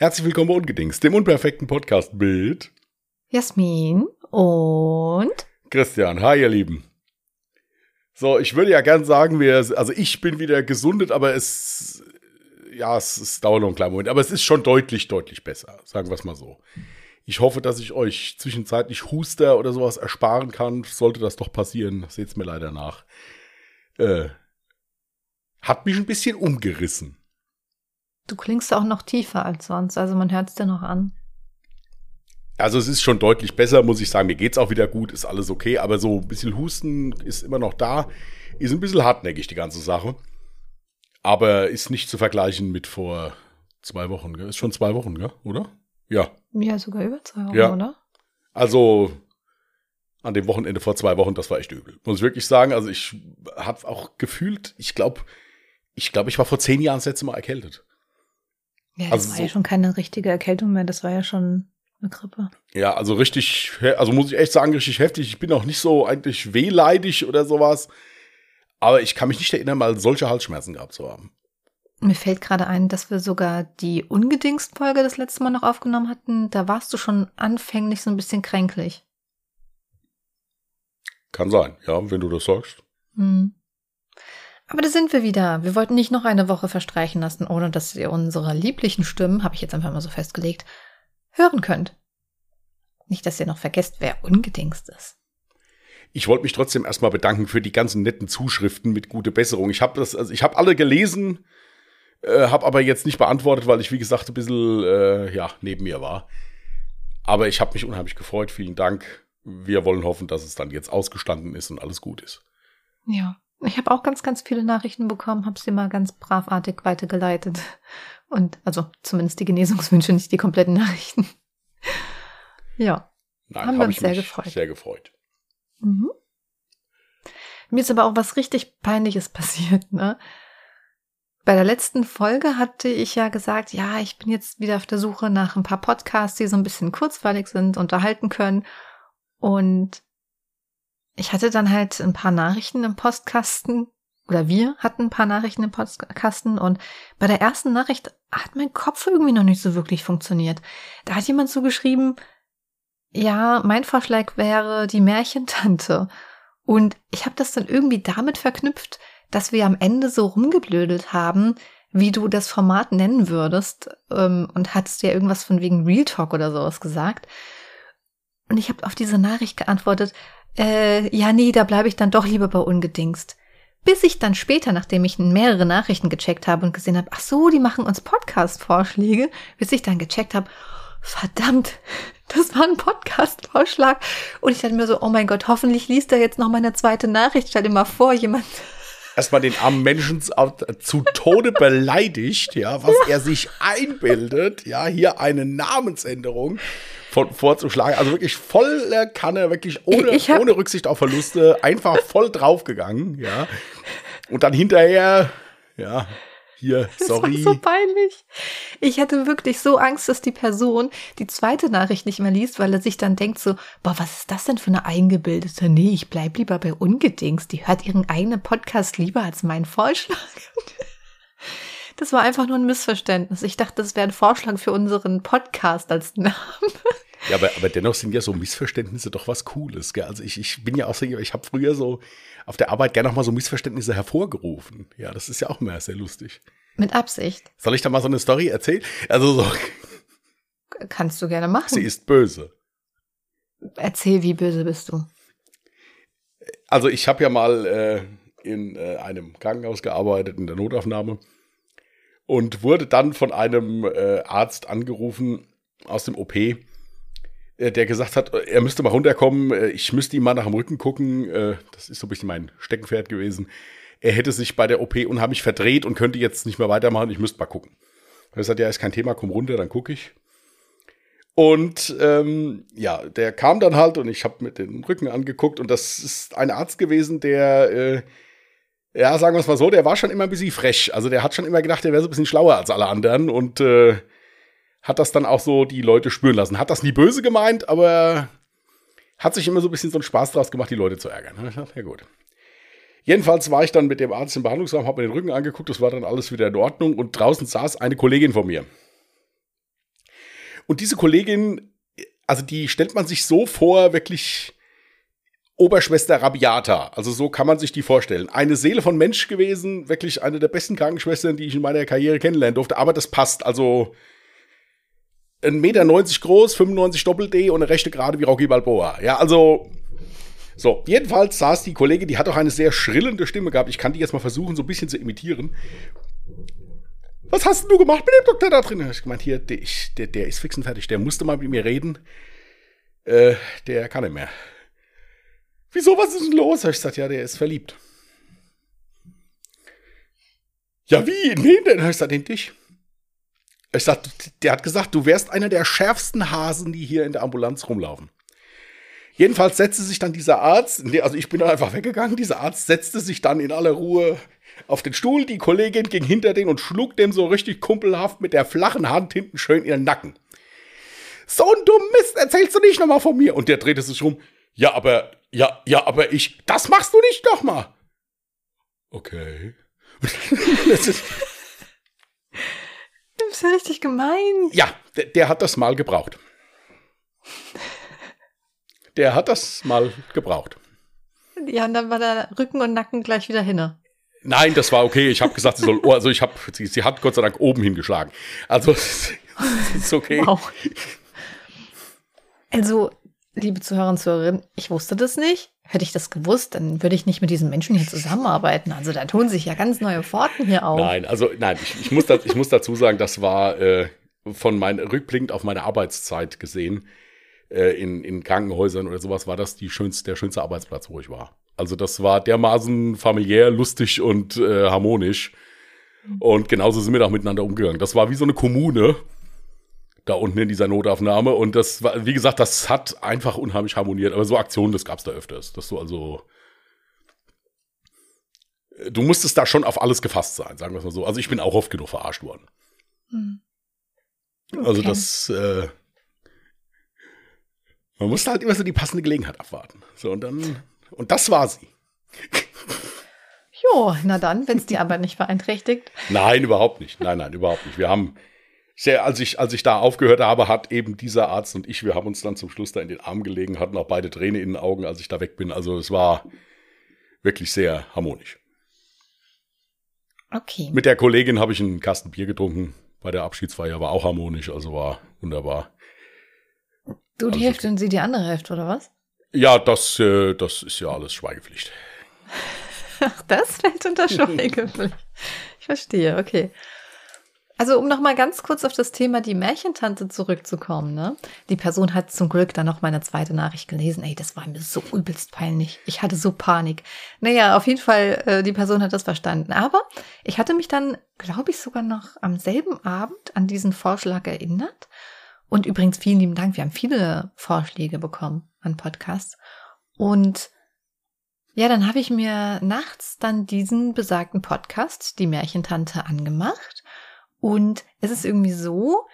Herzlich willkommen bei Ungedings, dem unperfekten Podcast mit Jasmin und Christian. Hi, ihr Lieben. So, ich würde ja gern sagen, wir, also ich bin wieder gesundet, aber es, ja, es, es dauert noch einen kleinen Moment, aber es ist schon deutlich, deutlich besser, sagen wir es mal so. Ich hoffe, dass ich euch zwischenzeitlich Huster oder sowas ersparen kann. Sollte das doch passieren, seht's mir leider nach. Äh, hat mich ein bisschen umgerissen. Du klingst auch noch tiefer als sonst, also man hört es dir noch an. Also es ist schon deutlich besser, muss ich sagen. Mir geht's auch wieder gut, ist alles okay, aber so ein bisschen Husten ist immer noch da. Ist ein bisschen hartnäckig, die ganze Sache. Aber ist nicht zu vergleichen mit vor zwei Wochen. Gell? Ist schon zwei Wochen, gell? oder? Ja. Ja, sogar über zwei Wochen, Ja. oder? Also an dem Wochenende vor zwei Wochen, das war echt übel. Muss ich wirklich sagen. Also ich habe auch gefühlt, ich glaube, ich glaube, ich war vor zehn Jahren das letzte Mal erkältet. Ja, das Also war so- ja schon keine richtige Erkältung mehr, das war ja schon eine Grippe. Ja, also richtig, also muss ich echt sagen, richtig heftig. Ich bin auch nicht so eigentlich wehleidig oder sowas. Aber ich kann mich nicht erinnern, mal solche Halsschmerzen gehabt zu haben. Mir fällt gerade ein, dass wir sogar die Ungedingst-Folge das letzte Mal noch aufgenommen hatten. Da warst du schon anfänglich so ein bisschen kränklich. Kann sein, ja, wenn du das sagst. Hm. Aber da sind wir wieder. Wir wollten nicht noch eine Woche verstreichen lassen, ohne dass ihr unsere lieblichen Stimmen, habe ich jetzt einfach mal so festgelegt, hören könnt. Nicht, dass ihr noch vergesst, wer ungedingst ist. Ich wollte mich trotzdem erstmal bedanken für die ganzen netten Zuschriften mit gute Besserung. Ich habe das, also ich habe alle gelesen, äh, habe aber jetzt nicht beantwortet, weil ich, wie gesagt, ein bisschen äh, ja, neben mir war. Aber ich habe mich unheimlich gefreut. Vielen Dank. Wir wollen hoffen, dass es dann jetzt ausgestanden ist und alles gut ist. Ja. Ich habe auch ganz, ganz viele Nachrichten bekommen, habe sie mal ganz bravartig weitergeleitet. Und also zumindest die Genesungswünsche, nicht die kompletten Nachrichten. Ja. Nein, Haben wir habe uns sehr mich gefreut. sehr gefreut. Mhm. Mir ist aber auch was richtig Peinliches passiert, ne? Bei der letzten Folge hatte ich ja gesagt, ja, ich bin jetzt wieder auf der Suche nach ein paar Podcasts, die so ein bisschen kurzweilig sind, unterhalten können. Und ich hatte dann halt ein paar Nachrichten im Postkasten, oder wir hatten ein paar Nachrichten im Postkasten und bei der ersten Nachricht hat mein Kopf irgendwie noch nicht so wirklich funktioniert. Da hat jemand so geschrieben, ja, mein Vorschlag wäre die Märchentante. Und ich habe das dann irgendwie damit verknüpft, dass wir am Ende so rumgeblödelt haben, wie du das Format nennen würdest. Ähm, und hattest ja irgendwas von wegen Real Talk oder sowas gesagt. Und ich habe auf diese Nachricht geantwortet, äh, ja, nee, da bleibe ich dann doch lieber bei ungedingst. Bis ich dann später, nachdem ich mehrere Nachrichten gecheckt habe und gesehen habe, ach so, die machen uns Podcast-Vorschläge, bis ich dann gecheckt habe, verdammt, das war ein Podcast-Vorschlag. Und ich dachte mir so, oh mein Gott, hoffentlich liest er jetzt noch meine zweite Nachricht. Stell dir mal vor, jemand. Erstmal den armen Menschen zu Tode beleidigt, ja, was er sich einbildet, ja, hier eine Namensänderung von vorzuschlagen. Also wirklich voller Kanne, wirklich ohne, ohne Rücksicht auf Verluste, einfach voll draufgegangen, ja. Und dann hinterher, ja, hier, Das sorry. war so peinlich. Ich hatte wirklich so Angst, dass die Person die zweite Nachricht nicht mehr liest, weil er sich dann denkt so, boah, was ist das denn für eine eingebildete? Nee, ich bleib lieber bei Ungedingst. Die hört ihren eigenen Podcast lieber als meinen Vorschlag. Das war einfach nur ein Missverständnis. Ich dachte, das wäre ein Vorschlag für unseren Podcast als Namen. Ja, aber, aber dennoch sind ja so Missverständnisse doch was Cooles, gell? Also ich, ich bin ja auch so, ich habe früher so auf der Arbeit gerne noch mal so Missverständnisse hervorgerufen. Ja, das ist ja auch immer sehr lustig. Mit Absicht. Soll ich da mal so eine Story erzählen? Also so, Kannst du gerne machen. sie ist böse. Erzähl, wie böse bist du? Also ich habe ja mal äh, in äh, einem Krankenhaus gearbeitet, in der Notaufnahme und wurde dann von einem äh, Arzt angerufen aus dem OP, der gesagt hat, er müsste mal runterkommen, äh, ich müsste ihm mal nach dem Rücken gucken. Äh, das ist so ein bisschen mein Steckenpferd gewesen. Er hätte sich bei der OP unheimlich verdreht und könnte jetzt nicht mehr weitermachen, ich müsste mal gucken. Er sagt, ja, ist kein Thema, komm runter, dann gucke ich. Und ähm, ja, der kam dann halt und ich habe mit den Rücken angeguckt und das ist ein Arzt gewesen, der, äh, ja, sagen wir es mal so, der war schon immer ein bisschen frech. Also der hat schon immer gedacht, der wäre so ein bisschen schlauer als alle anderen und äh, hat das dann auch so die Leute spüren lassen. Hat das nie böse gemeint, aber hat sich immer so ein bisschen so einen Spaß draus gemacht, die Leute zu ärgern. Ich dachte, Ja gut. Jedenfalls war ich dann mit dem Arzt im Behandlungsraum, habe mir den Rücken angeguckt, das war dann alles wieder in Ordnung und draußen saß eine Kollegin von mir. Und diese Kollegin, also die stellt man sich so vor, wirklich Oberschwester Rabiata. Also so kann man sich die vorstellen. Eine Seele von Mensch gewesen, wirklich eine der besten Krankenschwestern, die ich in meiner Karriere kennenlernen durfte. Aber das passt. Also 1,90 Meter groß, 95 Doppel-D und eine rechte Gerade wie Rocky Balboa. Ja, also so, jedenfalls saß die Kollegin, die hat auch eine sehr schrillende Stimme gehabt. Ich kann die jetzt mal versuchen, so ein bisschen zu imitieren. Was hast du gemacht mit dem Doktor da drin? Ich gemeint, hier, der, der, der ist fix und fertig. Der musste mal mit mir reden. Äh, der kann nicht mehr. Wieso, was ist denn los? Ich gesagt, ja, der ist verliebt. Ja, wie? Nee, denn? Ich gesagt, in dich. Ich sag, der hat gesagt, du wärst einer der schärfsten Hasen, die hier in der Ambulanz rumlaufen. Jedenfalls setzte sich dann dieser Arzt, also ich bin dann einfach weggegangen, dieser Arzt setzte sich dann in aller Ruhe auf den Stuhl, die Kollegin ging hinter den und schlug dem so richtig kumpelhaft mit der flachen Hand hinten schön in den Nacken. So ein dumm Mist erzählst du nicht nochmal von mir. Und der drehte sich rum. Ja, aber, ja, ja, aber ich, das machst du nicht nochmal. Okay. das ist, Du bist ja richtig gemein. ja, der, der hat das mal gebraucht. Der hat das mal gebraucht. Ja, und dann war der Rücken und Nacken gleich wieder hinne. Nein, das war okay. Ich habe gesagt, sie soll, also ich habe, sie, sie hat Gott sei Dank oben hingeschlagen. Also es ist okay. Wow. Also, liebe Zuhörer und Zuhörerinnen, ich wusste das nicht. Hätte ich das gewusst, dann würde ich nicht mit diesen Menschen hier zusammenarbeiten. Also da tun sich ja ganz neue Pforten hier auf. Nein, also nein, ich, ich, muss, da, ich muss dazu sagen, das war äh, von mein, rückblickend auf meine Arbeitszeit gesehen, äh, in, in Krankenhäusern oder sowas, war das die schönste, der schönste Arbeitsplatz, wo ich war. Also das war dermaßen familiär, lustig und äh, harmonisch. Und genauso sind wir da miteinander umgegangen. Das war wie so eine Kommune da unten in dieser Notaufnahme. Und das war, wie gesagt, das hat einfach unheimlich harmoniert. Aber so Aktionen, das gab's da öfters. Dass du also. Du musstest da schon auf alles gefasst sein, sagen wir es mal so. Also ich bin auch oft genug verarscht worden. Hm. Also Okay. das. Äh, man musste halt immer so die passende Gelegenheit abwarten. So, und dann. Und das war sie. Jo, na dann, wenn es die Arbeit nicht beeinträchtigt. Nein, überhaupt nicht. Nein, nein, überhaupt nicht. Wir haben sehr, als ich, als ich da aufgehört habe, hat eben dieser Arzt und ich, wir haben uns dann zum Schluss da in den Arm gelegen, hatten auch beide Tränen in den Augen, als ich da weg bin. Also es war wirklich sehr harmonisch. Okay. Mit der Kollegin habe ich einen Kasten Bier getrunken. Bei der Abschiedsfeier war auch harmonisch, also war wunderbar. Du die also Hälfte und sie die andere Hälfte, oder was? Ja, das, äh, das ist ja alles Schweigepflicht. Ach, das fällt unter Schweigepflicht. Ich verstehe, okay. Also um noch mal ganz kurz auf das Thema die Märchentante zurückzukommen, ne? Die Person hat zum Glück dann noch meine zweite Nachricht gelesen. Ey, das war mir so übelst peinlich. Ich hatte so Panik. Naja, auf jeden Fall, äh, die Person hat das verstanden. Aber ich hatte mich dann, glaube ich, sogar noch am selben Abend an diesen Vorschlag erinnert. Und übrigens vielen lieben Dank. Wir haben viele Vorschläge bekommen an Podcasts. Und ja, dann habe ich mir nachts dann diesen besagten Podcast, die Märchentante, angemacht. Und es ist irgendwie so,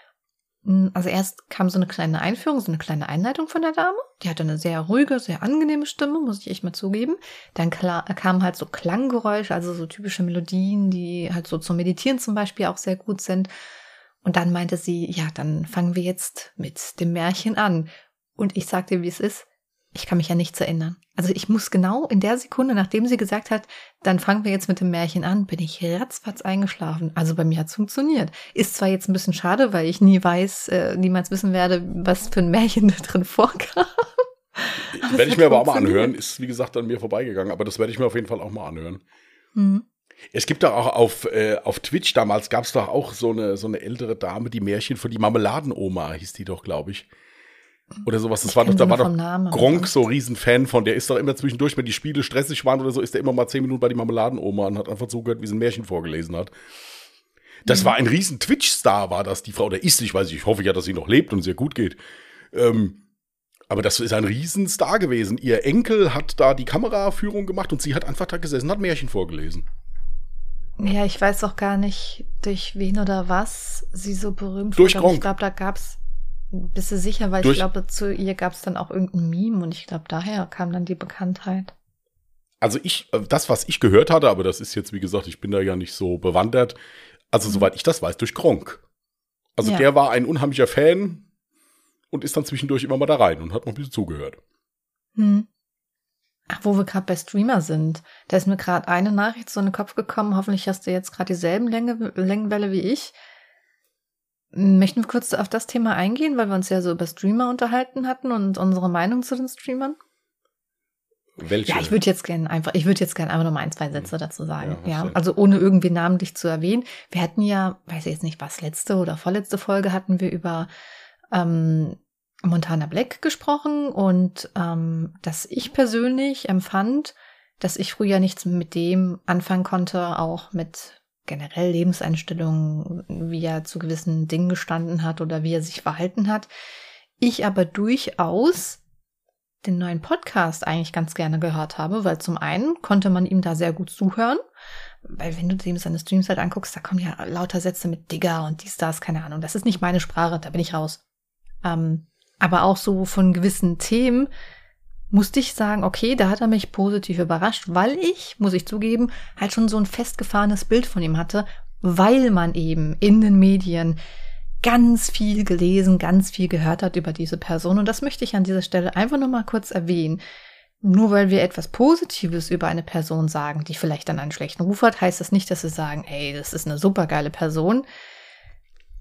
mh, also erst kam so eine kleine Einführung, so eine kleine Einleitung von der Dame. Die hatte eine sehr ruhige, sehr angenehme Stimme, muss ich echt mal zugeben. Dann kamen halt so Klanggeräusche, also so typische Melodien, die halt so zum Meditieren zum Beispiel auch sehr gut sind. Und dann meinte sie, ja, dann fangen wir jetzt mit dem Märchen an. Und ich sagte, wie es ist. Ich kann mich ja nichts erinnern. Also ich muss genau in der Sekunde, nachdem sie gesagt hat, dann fangen wir jetzt mit dem Märchen an, bin ich ratzfatz eingeschlafen. Also bei mir hat's funktioniert. Ist zwar jetzt ein bisschen schade, weil ich nie weiß, äh, niemals wissen werde, was für ein Märchen da drin vorkam. Werde es ich hat mir aber auch mal anhören. Ist, wie gesagt, an mir vorbeigegangen. Aber das werde ich mir auf jeden Fall auch mal anhören. Hm. Es gibt doch auch auf, äh, auf Twitch damals gab es doch auch so eine, so eine ältere Dame, die Märchen von die Marmeladenoma hieß die doch, glaube ich. Oder sowas. Das Ich war doch, da war doch Namen, Gronk so riesen Fan von. Der ist doch immer zwischendurch, wenn die Spiele stressig waren oder so, ist der immer mal zehn Minuten bei die Marmeladenoma und hat einfach zugehört, wie sie ein Märchen vorgelesen hat. Das Mhm. war ein riesen Twitch-Star, war das, die Frau. Der ist, ich weiß nicht, ich hoffe ja, dass sie noch lebt und es ihr gut geht. Ähm, aber das ist ein Riesenstar gewesen. Ihr Enkel hat da die Kameraführung gemacht und sie hat einfach da gesessen, hat Märchen vorgelesen. Ja, ich weiß auch gar nicht, durch wen oder was sie so berühmt Durch wurde. Gronkh. Ich glaube, da gab's, bist du sicher, weil ich glaube, zu ihr gab's dann auch irgendein Meme und ich glaube, daher kam dann die Bekanntheit. Also ich, äh, das, was ich gehört hatte, aber das ist jetzt, wie gesagt, ich bin da ja nicht so bewandert. Also, soweit ich das weiß, durch Gronk. Also Ja. der war ein unheimlicher Fan und ist dann zwischendurch immer mal da rein und hat mal ein bisschen zugehört. Hm. Ach, wo wir gerade bei Streamer sind. Da ist mir gerade eine Nachricht so in den Kopf gekommen. Hoffentlich hast du jetzt gerade dieselben Länge, Längenwelle wie ich. Möchten wir kurz auf das Thema eingehen, weil wir uns ja so über Streamer unterhalten hatten und unsere Meinung zu den Streamern? Welche? Ja, ich würde jetzt gerne einfach, ich würde jetzt gerne einfach nur mal ein, zwei Sätze dazu sagen. Ja, Ja, also ohne irgendwie namentlich zu erwähnen. Wir hatten ja, weiß ich jetzt nicht, was letzte oder vorletzte Folge hatten wir über ähm, Montana Black gesprochen und ähm, dass ich persönlich empfand, dass ich früher nichts mit dem anfangen konnte, auch mit generell Lebenseinstellungen, wie er zu gewissen Dingen gestanden hat oder wie er sich verhalten hat. Ich aber durchaus den neuen Podcast eigentlich ganz gerne gehört habe, weil zum einen konnte man ihm da sehr gut zuhören, weil wenn du dem seine Streams halt anguckst, da kommen ja lauter Sätze mit Digger und dies, das, keine Ahnung. Das ist nicht meine Sprache, da bin ich raus. Ähm, aber auch so von gewissen Themen musste ich sagen, okay, da hat er mich positiv überrascht, weil ich, muss ich zugeben, halt schon so ein festgefahrenes Bild von ihm hatte, weil man eben in den Medien ganz viel gelesen, ganz viel gehört hat über diese Person. Und das möchte ich an dieser Stelle einfach nur mal kurz erwähnen. Nur weil wir etwas Positives über eine Person sagen, die vielleicht dann einen schlechten Ruf hat, heißt das nicht, dass wir sagen, ey, das ist eine supergeile Person.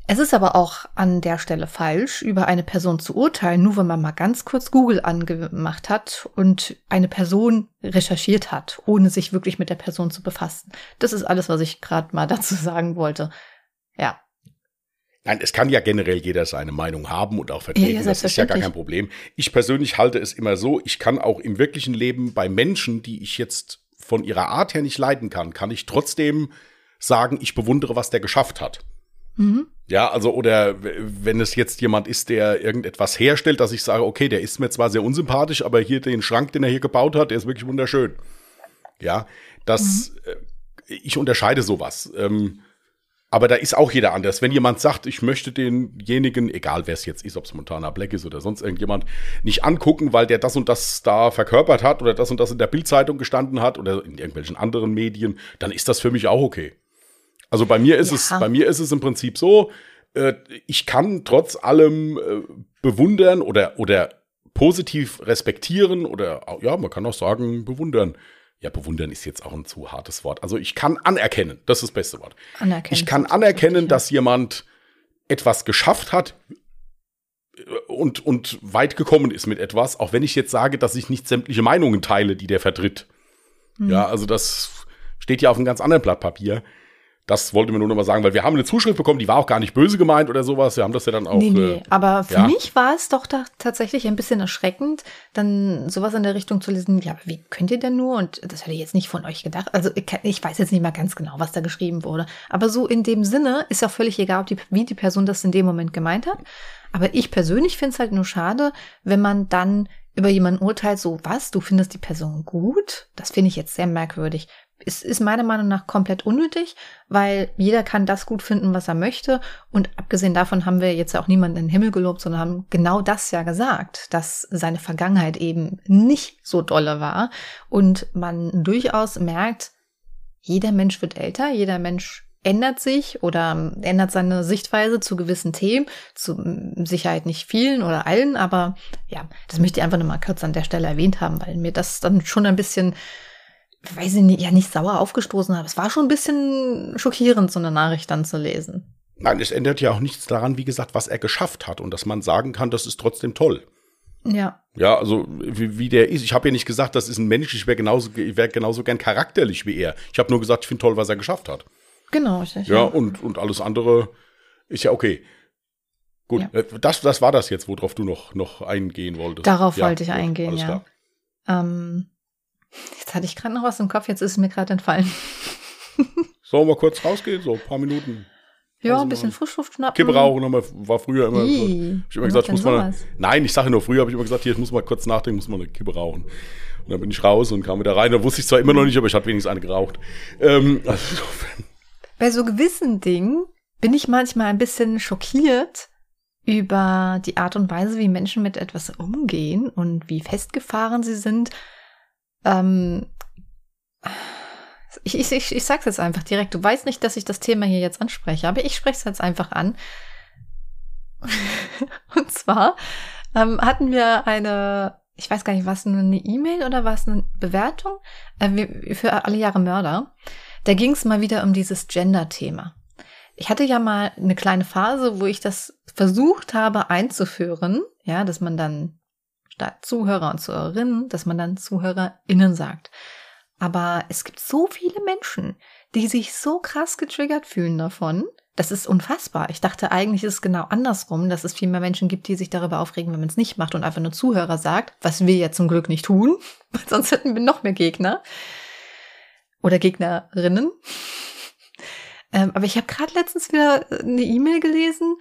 Es ist aber auch an der Stelle falsch, über eine Person zu urteilen, nur wenn man mal ganz kurz Google angemacht hat und eine Person recherchiert hat, ohne sich wirklich mit der Person zu befassen. Das ist alles, was ich gerade mal dazu sagen wollte. Ja. Nein, es kann ja generell jeder seine Meinung haben und auch vertreten. Ja, ja, das ist ja gar kein Problem. Ich persönlich halte es immer so, ich kann auch im wirklichen Leben bei Menschen, die ich jetzt von ihrer Art her nicht leiden kann, kann ich trotzdem sagen, ich bewundere, was der geschafft hat. Mhm. Ja, also oder wenn es jetzt jemand ist, der irgendetwas herstellt, dass ich sage, okay, der ist mir zwar sehr unsympathisch, aber hier den Schrank, den er hier gebaut hat, der ist wirklich wunderschön. Ja, das, äh, ich unterscheide sowas. Ähm, aber da ist auch jeder anders. Wenn jemand sagt, ich möchte denjenigen, egal wer es jetzt ist, ob es Montana Black ist oder sonst irgendjemand, nicht angucken, weil der das und das da verkörpert hat oder das und das in der Bildzeitung gestanden hat oder in irgendwelchen anderen Medien, dann ist das für mich auch okay. Also bei mir ist Ja. es, bei mir ist es im Prinzip so, äh, ich kann trotz allem äh, bewundern oder, oder positiv respektieren oder ja, man kann auch sagen, bewundern. Ja, bewundern ist jetzt auch ein zu hartes Wort. Also ich kann anerkennen, das ist das beste Wort. Anerkennen. Ich kann anerkennen, dass jemand etwas geschafft hat äh, und, und weit gekommen ist mit etwas, auch wenn ich jetzt sage, dass ich nicht sämtliche Meinungen teile, die der vertritt. Hm. Ja, also das steht ja auf einem ganz anderen Blatt Papier. Das wollte mir nur noch mal sagen, weil wir haben eine Zuschrift bekommen, die war auch gar nicht böse gemeint oder sowas. Wir haben das ja dann auch. Nee, nee, Äh, aber für ja. mich war es doch tatsächlich ein bisschen erschreckend, dann sowas in der Richtung zu lesen, ja, aber wie könnt ihr denn nur? Und das hätte ich jetzt nicht von euch gedacht. Also ich weiß jetzt nicht mal ganz genau, was da geschrieben wurde. Aber so in dem Sinne ist ja völlig egal, ob die, wie die Person das in dem Moment gemeint hat. Aber ich persönlich finde es halt nur schade, wenn man dann über jemanden urteilt, so was, du findest die Person gut? Das finde ich jetzt sehr merkwürdig. Es ist meiner Meinung nach komplett unnötig, weil jeder kann das gut finden, was er möchte. Und abgesehen davon haben wir jetzt auch niemanden in den Himmel gelobt, sondern haben genau das ja gesagt, dass seine Vergangenheit eben nicht so dolle war. Und man durchaus merkt, jeder Mensch wird älter, jeder Mensch ändert sich oder ändert seine Sichtweise zu gewissen Themen, zu Sicherheit nicht vielen oder allen, aber ja, das möchte ich einfach nur mal kurz an der Stelle erwähnt haben, weil mir das dann schon ein bisschen, weiß ich nicht, ja nicht sauer aufgestoßen hat. Es war schon ein bisschen schockierend, so eine Nachricht dann zu lesen. Nein, es ändert ja auch nichts daran, wie gesagt, was er geschafft hat und dass man sagen kann, das ist trotzdem toll. Ja, Ja, also wie, wie der ist. Ich habe ja nicht gesagt, das ist ein Mensch, ich wäre genauso, ich wär genauso gern charakterlich wie er. Ich habe nur gesagt, ich finde toll, was er geschafft hat. genau. Richtig, Ja, und, und alles andere ist ja okay. Gut, Ja. äh, das, das war das jetzt, worauf du noch, noch eingehen wolltest. Darauf ja, wollte ich gut, eingehen, ja. Ähm, jetzt hatte ich gerade noch was im Kopf, jetzt ist es mir gerade entfallen. Sollen wir mal kurz rausgehen? So ein paar Minuten. Ja, Also ein bisschen mal Frischluft schnappen. Kippe rauchen wir- war früher immer. So, Ih, hab ich immer gesagt, ich muss mal. Nein, ich sage nur früher, habe ich immer gesagt, hier, ich muss mal kurz nachdenken, muss mal eine Kippe rauchen. Und dann bin ich raus und kam wieder rein. Da wusste ich zwar immer noch nicht, aber ich hatte wenigstens eine geraucht. Ähm, also insofern. Bei so gewissen Dingen bin ich manchmal ein bisschen schockiert über die Art und Weise, wie Menschen mit etwas umgehen und wie festgefahren sie sind. Ähm, ich, ich, ich, ich sag's jetzt einfach direkt. Du weißt nicht, dass ich das Thema hier jetzt anspreche, aber ich spreche es jetzt einfach an. und zwar ähm, hatten wir eine, ich weiß gar nicht, was eine E-Mail oder was eine Bewertung äh, für alle Jahre Mörder. Da ging es mal wieder um dieses Gender-Thema. Ich hatte ja mal eine kleine Phase, wo ich das versucht habe einzuführen, ja, dass man dann statt Zuhörer und Zuhörerinnen, dass man dann ZuhörerInnen sagt. Aber es gibt so viele Menschen, die sich so krass getriggert fühlen davon. Das ist unfassbar. Ich dachte eigentlich ist es genau andersrum, dass es viel mehr Menschen gibt, die sich darüber aufregen, wenn man es nicht macht und einfach nur Zuhörer sagt, was wir ja zum Glück nicht tun, weil sonst hätten wir noch mehr Gegner oder Gegnerinnen. Ähm, aber ich habe gerade letztens wieder eine E-Mail gelesen,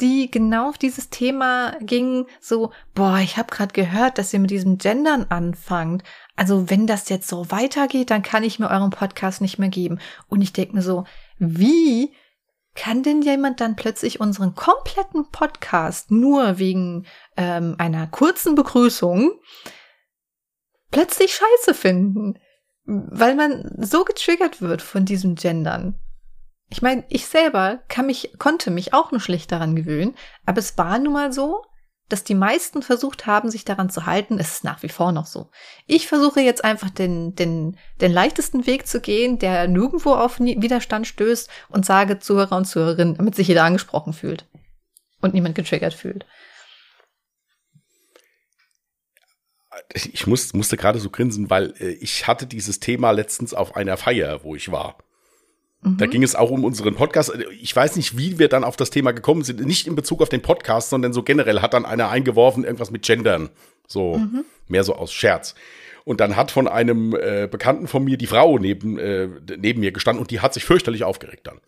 die genau auf dieses Thema ging, so, boah, ich habe gerade gehört, dass ihr mit diesem Gendern anfangt. Also wenn das jetzt so weitergeht, dann kann ich mir euren Podcast nicht mehr geben. Und ich denke mir so, wie kann denn jemand dann plötzlich unseren kompletten Podcast nur wegen ähm, einer kurzen Begrüßung plötzlich scheiße finden? Weil man so getriggert wird von diesem Gendern. Ich meine, ich selber kann mich, konnte mich auch nur schlecht daran gewöhnen, aber es war nun mal so, dass die meisten versucht haben, sich daran zu halten. Es ist nach wie vor noch so. Ich versuche jetzt einfach den, den, den leichtesten Weg zu gehen, der nirgendwo auf Widerstand stößt und sage Zuhörer und Zuhörerinnen, damit sich jeder angesprochen fühlt und niemand getriggert fühlt. Ich muss, musste gerade so grinsen, weil äh, ich hatte dieses Thema letztens auf einer Feier, wo ich war. Da mhm. ging es auch um unseren Podcast. Ich weiß nicht, wie wir dann auf das Thema gekommen sind. Nicht in Bezug auf den Podcast, sondern so generell hat dann einer eingeworfen, irgendwas mit Gendern. So, mhm. mehr so aus Scherz. Und dann hat von einem äh, Bekannten von mir die Frau neben, äh, neben mir gestanden und die hat sich fürchterlich aufgeregt dann.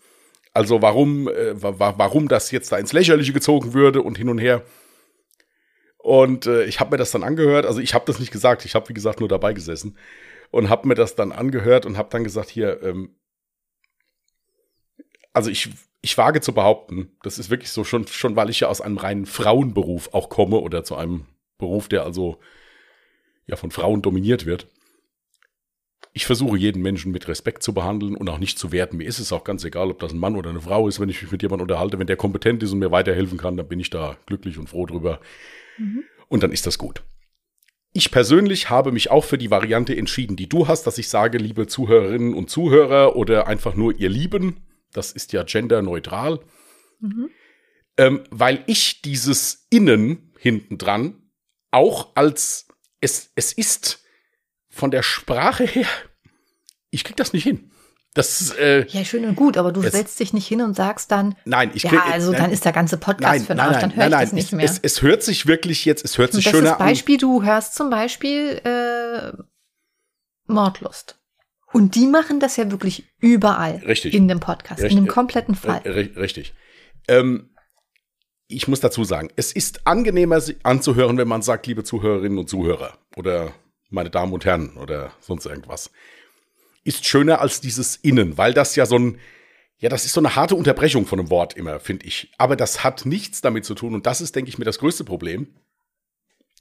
Also warum, äh, warum das jetzt da ins Lächerliche gezogen würde und hin und her. Und äh, ich habe mir das dann angehört. Also ich habe das nicht gesagt. Ich habe, wie gesagt, nur dabei gesessen und habe mir das dann angehört und habe dann gesagt, hier, ähm, also ich, ich wage zu behaupten, das ist wirklich so, schon, schon weil ich ja aus einem reinen Frauenberuf auch komme oder zu einem Beruf, der also ja von Frauen dominiert wird. Ich versuche jeden Menschen mit Respekt zu behandeln und auch nicht zu werten. Mir ist es auch ganz egal, ob das ein Mann oder eine Frau ist, wenn ich mich mit jemandem unterhalte. Wenn der kompetent ist und mir weiterhelfen kann, dann bin ich da glücklich und froh drüber. Mhm. Und dann ist das gut. Ich persönlich habe mich auch für die Variante entschieden, die du hast, dass ich sage, liebe Zuhörerinnen und Zuhörer oder einfach nur ihr Lieben, das ist ja genderneutral. Mhm. Ähm, weil ich dieses Innen hinten dran auch als es, es ist von der Sprache her, ich krieg das nicht hin. Das, äh, ja, schön und gut, aber du setzt dich nicht hin und sagst dann, nein, ich krieg, ja, also nein, dann ist der ganze Podcast nein, für den Arsch, dann höre ich das nicht es, mehr. Es, es, hört sich wirklich jetzt, es hört sich schöner Beispiel, an. du hörst zum Beispiel äh, Mordlust. Und die machen das ja wirklich überall. Richtig. In dem Podcast, richtig. in dem kompletten Fall. Richtig. Ähm, ich muss dazu sagen, es ist angenehmer anzuhören, wenn man sagt, liebe Zuhörerinnen und Zuhörer oder meine Damen und Herren oder sonst irgendwas. Ist schöner als dieses Innen, weil das ja so ein, ja, das ist so eine harte Unterbrechung von einem Wort immer, finde ich. Aber das hat nichts damit zu tun und das ist, denke ich, mir das größte Problem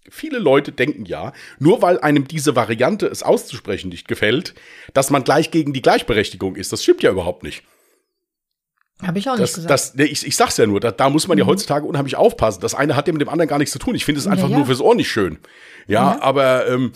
viele Leute denken ja, nur weil einem diese Variante es auszusprechen nicht gefällt, dass man gleich gegen die Gleichberechtigung ist. Das stimmt ja überhaupt nicht. Habe ich auch das, nicht gesagt. Das, nee, ich, ich sag's ja nur, da, da muss man mhm. ja heutzutage unheimlich aufpassen. Das eine hat ja mit dem anderen gar nichts zu tun. Ich finde es einfach ja, ja. nur fürs Ohr nicht schön. Ja, ja. aber ähm,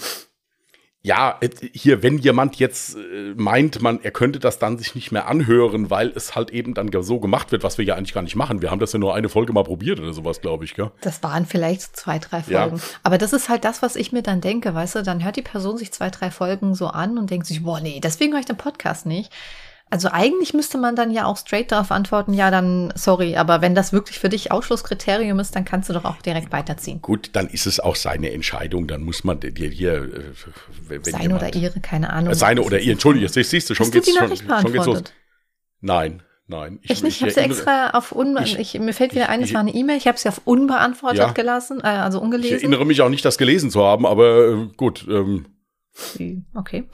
ja, hier, wenn jemand jetzt äh, meint, man, er könnte das dann sich nicht mehr anhören, weil es halt eben dann so gemacht wird, was wir ja eigentlich gar nicht machen. Wir haben das ja nur eine Folge mal probiert oder sowas, glaube ich, gell? Das waren vielleicht zwei, drei Folgen. Ja. Aber das ist halt das, was ich mir dann denke, weißt du, dann hört die Person sich zwei, drei Folgen so an und denkt sich, boah, nee, deswegen höre ich den Podcast nicht. Also eigentlich müsste man dann ja auch straight darauf antworten, ja, dann sorry, aber wenn das wirklich für dich Ausschlusskriterium ist, dann kannst du doch auch direkt weiterziehen. Gut, dann ist es auch seine Entscheidung, dann muss man dir hier äh, wenn seine jemand, oder ihre, keine Ahnung. Seine oder ihre, entschuldige, jetzt siehst du schon Hast geht's du die schon, schon geht's los. Nein, nein. Ich, ich nicht, ich habe sie extra auf unbeantwortet. Ich, mir fällt wieder ein, es war eine E-Mail, ich habe sie auf unbeantwortet ja, gelassen, äh, also ungelesen. Ich erinnere mich auch nicht, das gelesen zu haben, aber äh, gut. Ähm, okay.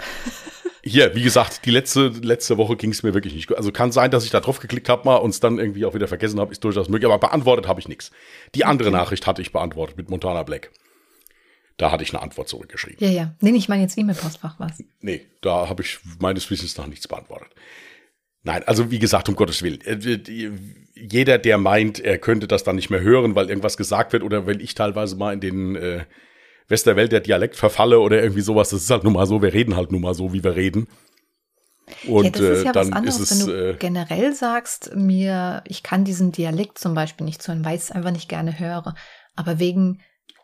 Hier, wie gesagt, die letzte, letzte Woche ging es mir wirklich nicht gut. Also kann sein, dass ich da drauf geklickt habe mal und es dann irgendwie auch wieder vergessen habe, ist durchaus möglich. Aber beantwortet habe ich nichts. Die andere okay. Nachricht hatte ich beantwortet mit Montana Black. Da hatte ich eine Antwort zurückgeschrieben. Ja, ja. Nee, ich meine jetzt E-Mail-Postfach was. Nee, da habe ich meines Wissens nach nichts beantwortet. Nein, also wie gesagt, um Gottes Willen. Äh, jeder, der meint, er könnte das dann nicht mehr hören, weil irgendwas gesagt wird oder wenn ich teilweise mal in den äh, Westerwelt der Dialekt verfalle oder irgendwie sowas, das ist halt nun mal so, wir reden halt nun mal so, wie wir reden. Und ja, das ist ja äh, dann was anderes, ist es, wenn du äh, generell sagst, mir, ich kann diesen Dialekt zum Beispiel nicht zuhören, weil ich es einfach nicht gerne höre. Aber wegen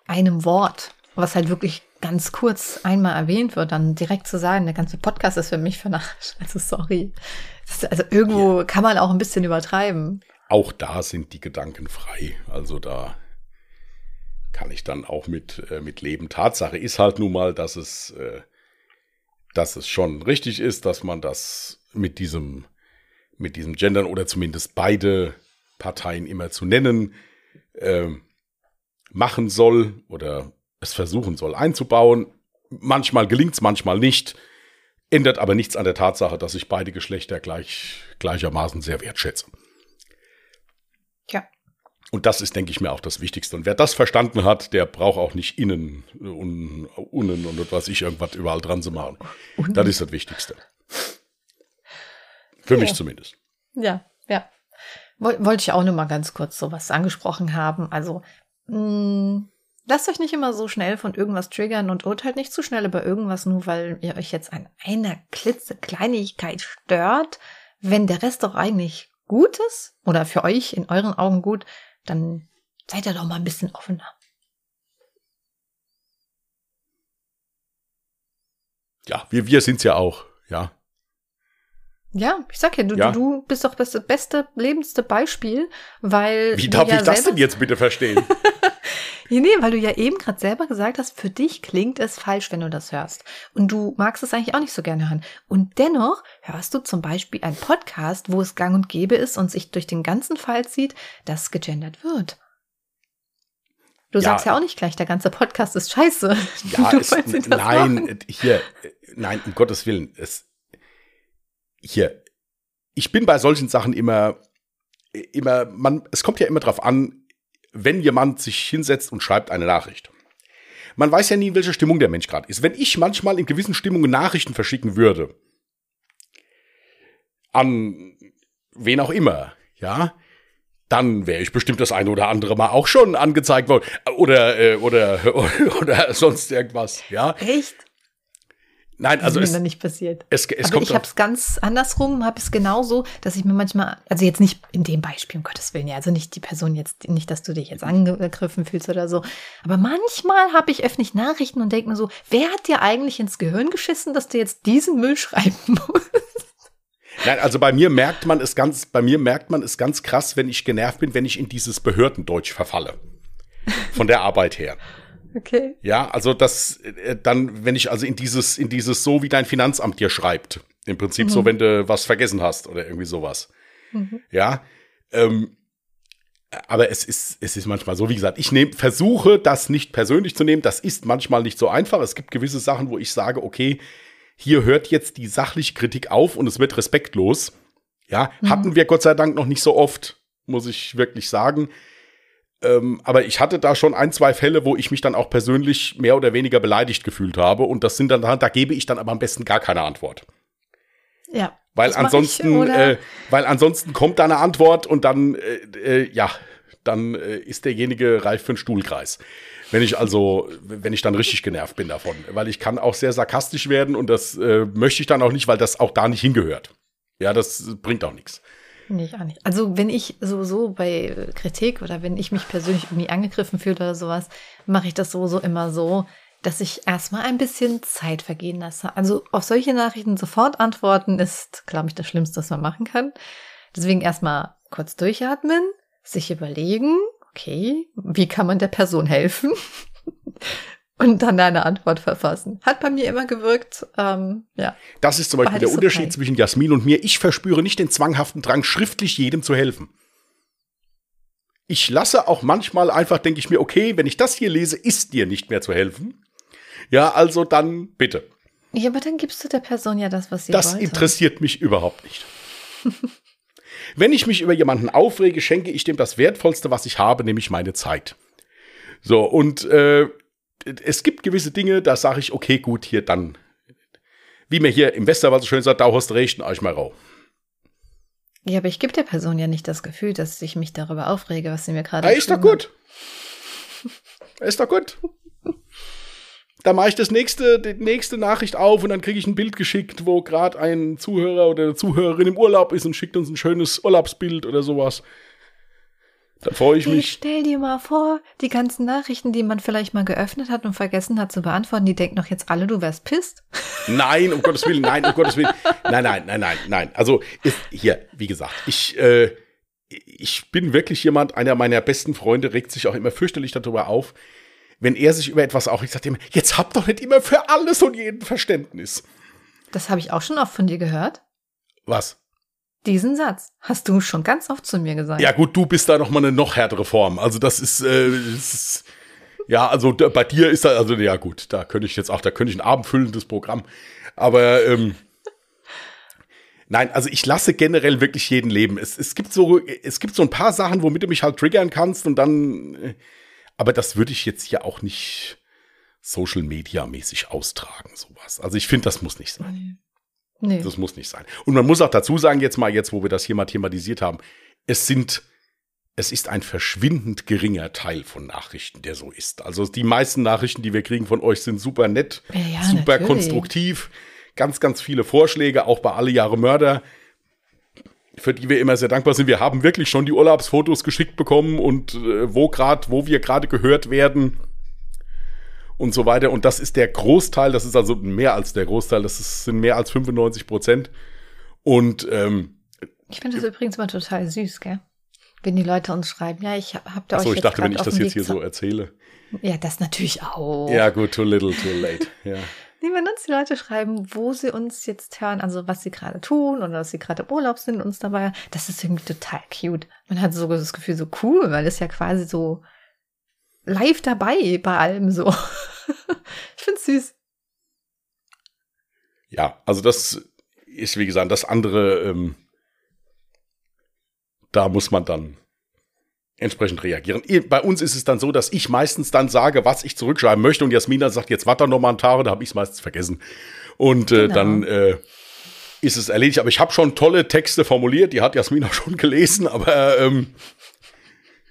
einem Wort, was halt wirklich ganz kurz einmal erwähnt wird, dann direkt zu sagen, der ganze Podcast ist für mich vernachlässigt. Also sorry. also irgendwo ja. kann man auch ein bisschen übertreiben. Auch da sind die Gedanken frei. Also da kann ich dann auch mit, äh, mit leben. Tatsache ist halt nun mal, dass es äh, dass es schon richtig ist, dass man das mit diesem, mit diesem Gendern oder zumindest beide Parteien immer zu nennen, äh, machen soll oder es versuchen soll einzubauen. Manchmal gelingt es, manchmal nicht. Ändert aber nichts an der Tatsache, dass ich beide Geschlechter gleich, gleichermaßen sehr wertschätze. Und das ist, denke ich mir, auch das Wichtigste. Und wer das verstanden hat, der braucht auch nicht innen und unnen und was ich irgendwas überall dran zu machen. Und? Das ist das Wichtigste. Für ja. mich zumindest. Ja, ja. Wollte ich auch nur mal ganz kurz sowas angesprochen haben. Also, mh, mm, lasst euch nicht immer so schnell von irgendwas triggern und urteilt nicht zu schnell über irgendwas, nur weil ihr euch jetzt an einer klitzekleinigkeit stört, wenn der Rest doch eigentlich gut ist oder für euch in euren Augen gut, dann seid ihr doch mal ein bisschen offener. Ja, wir, wir sind's ja auch, ja. Ja, ich sag ja, du, ja. du bist doch das beste, lebendste Beispiel, weil. Wie darf ja ich das denn jetzt bitte verstehen? Ja, nee, weil du ja eben gerade selber gesagt hast, für dich klingt es falsch, wenn du das hörst. Und du magst es eigentlich auch nicht so gerne hören. Und dennoch hörst du zum Beispiel einen Podcast, wo es gang und gäbe ist und sich durch den ganzen Fall zieht, dass gegendert wird. Du ja, sagst ja auch nicht gleich, der ganze Podcast ist scheiße. Ja, es, nein, machen. hier, nein, um Gottes Willen, es, hier, ich bin bei solchen Sachen immer, immer, man, es kommt ja immer drauf an, wenn jemand sich hinsetzt und schreibt eine Nachricht. Man weiß ja nie, in welcher Stimmung der Mensch gerade ist. Wenn ich manchmal in gewissen Stimmungen Nachrichten verschicken würde, an wen auch immer, ja, dann wäre ich bestimmt das eine oder andere Mal auch schon angezeigt worden. Oder, äh, oder, oder, oder sonst irgendwas, ja. Echt? Nein, also ist mir nicht passiert. Es, es Aber kommt ich habe es ganz andersrum, habe es genauso, dass ich mir manchmal, also jetzt nicht in dem Beispiel, um Gottes Willen, ja, also nicht die Person jetzt, nicht, dass du dich jetzt angegriffen fühlst oder so. Aber manchmal habe ich öffentlich Nachrichten und denke mir so, wer hat dir eigentlich ins Gehirn geschissen, dass du jetzt diesen Müll schreiben musst? Nein, also bei mir merkt man es ganz, bei mir merkt man es ganz krass, wenn ich genervt bin, wenn ich in dieses Behördendeutsch verfalle. Von der Arbeit her. Okay. Ja, also das äh, dann, wenn ich also in dieses, in dieses so, wie dein Finanzamt dir schreibt. Im Prinzip mhm. so, wenn du was vergessen hast oder irgendwie sowas. Mhm. Ja. Ähm, aber es ist, es ist manchmal so, wie gesagt, ich nehm, versuche das nicht persönlich zu nehmen. Das ist manchmal nicht so einfach. Es gibt gewisse Sachen, wo ich sage, okay, hier hört jetzt die sachliche Kritik auf und es wird respektlos. Ja, mhm. hatten wir Gott sei Dank noch nicht so oft, muss ich wirklich sagen. Ähm, aber ich hatte da schon ein, zwei Fälle, wo ich mich dann auch persönlich mehr oder weniger beleidigt gefühlt habe. Und das sind dann, da gebe ich dann aber am besten gar keine Antwort. Ja. Weil ansonsten, ich, äh, weil ansonsten kommt da eine Antwort und dann, äh, äh, ja, dann äh, ist derjenige reif für einen Stuhlkreis. Wenn ich also, wenn ich dann richtig genervt bin davon, weil ich kann auch sehr sarkastisch werden und das äh, möchte ich dann auch nicht, weil das auch da nicht hingehört. Ja, das bringt auch nichts. Nee, ich auch nicht. Also wenn ich sowieso bei Kritik oder wenn ich mich persönlich irgendwie angegriffen fühle oder sowas, mache ich das sowieso immer so, dass ich erstmal ein bisschen Zeit vergehen lasse. Also auf solche Nachrichten sofort antworten ist, glaube ich, das Schlimmste, was man machen kann. Deswegen erstmal kurz durchatmen, sich überlegen, okay, wie kann man der Person helfen? und dann eine Antwort verfassen. Hat bei mir immer gewirkt. Ähm, ja. Das ist zum Beispiel der Unterschied okay. zwischen Jasmin und mir. Ich verspüre nicht den zwanghaften Drang, schriftlich jedem zu helfen. Ich lasse auch manchmal einfach, denke ich mir, okay, wenn ich das hier lese, ist dir nicht mehr zu helfen. Ja, also dann bitte. Ja, aber dann gibst du der Person ja das, was sie Das wollte. interessiert mich überhaupt nicht. wenn ich mich über jemanden aufrege, schenke ich dem das Wertvollste, was ich habe, nämlich meine Zeit. So, und äh, es gibt gewisse Dinge, da sage ich, okay, gut, hier dann. Wie mir hier im Westerwald so schön sagt, da hast du recht, euch mal rau. Ja, aber ich gebe der Person ja nicht das Gefühl, dass ich mich darüber aufrege, was sie mir gerade Ja, ist doch gut. Ist doch gut. Da mache ich das nächste, die nächste Nachricht auf und dann kriege ich ein Bild geschickt, wo gerade ein Zuhörer oder eine Zuhörerin im Urlaub ist und schickt uns ein schönes Urlaubsbild oder sowas. Dann freue ich mich. stell dir mal vor, die ganzen Nachrichten, die man vielleicht mal geöffnet hat und vergessen hat zu beantworten, die denken doch jetzt alle, du wärst pisst. Nein, um Gottes Willen, nein, um Gottes Willen. Nein, nein, nein, nein, nein. Also ist, hier, wie gesagt, ich, äh, ich bin wirklich jemand, einer meiner besten Freunde regt sich auch immer fürchterlich darüber auf, wenn er sich über etwas aufregt, sagt er immer, jetzt habt doch nicht immer für alles und jeden Verständnis. Das habe ich auch schon oft von dir gehört. Was? Diesen Satz hast du schon ganz oft zu mir gesagt. Ja gut, du bist da noch mal eine noch härtere Form. Also das ist, äh, das ist ja, also da, bei dir ist da, also ja gut, da könnte ich jetzt auch, da könnte ich ein abendfüllendes Programm. Aber ähm, nein, also ich lasse generell wirklich jeden leben. Es, es gibt so, es gibt so ein paar Sachen, womit du mich halt triggern kannst und dann, äh, aber das würde ich jetzt hier auch nicht Social Media mäßig austragen, sowas. Also ich finde, das muss nicht sein. Nee. Das muss nicht sein. Und man muss auch dazu sagen, jetzt mal, jetzt, wo wir das hier mal thematisiert haben, es sind, es ist ein verschwindend geringer Teil von Nachrichten, der so ist. Also die meisten Nachrichten, die wir kriegen von euch, sind super nett, Ja, super natürlich. konstruktiv, ganz, ganz viele Vorschläge, auch bei alle Jahre Mörder, für die wir immer sehr dankbar sind. Wir haben wirklich schon die Urlaubsfotos geschickt bekommen und äh, wo gerade, wo wir gerade gehört werden und so weiter. Und das ist der Großteil, das ist also mehr als der Großteil, das ist, sind mehr als 95 Prozent. Und ähm, Ich finde das übrigens mal total süß, gell? Wenn die Leute uns schreiben, ja, ich hab da achso, euch ich dachte, wenn ich das jetzt hier so erzähle. Ja, das natürlich auch. Ja, gut, too little, too late. Ja. Nee, wenn uns die Leute schreiben, wo sie uns jetzt hören, also was sie gerade tun oder dass sie gerade im Urlaub sind und uns dabei, das ist irgendwie total cute. Man hat so das Gefühl, so cool, weil das ja quasi so live dabei bei allem so. ich find's süß. ja, also das ist, wie gesagt, das andere, ähm, da muss man dann entsprechend reagieren. Bei uns ist es dann so, dass ich meistens dann sage, was ich zurückschreiben möchte und Jasmina sagt, jetzt warte noch mal einen Tag, da habe ich es meistens vergessen. Und äh, Genau. dann äh, ist es erledigt. Aber ich habe schon tolle Texte formuliert, die hat Jasmina schon gelesen, aber ähm,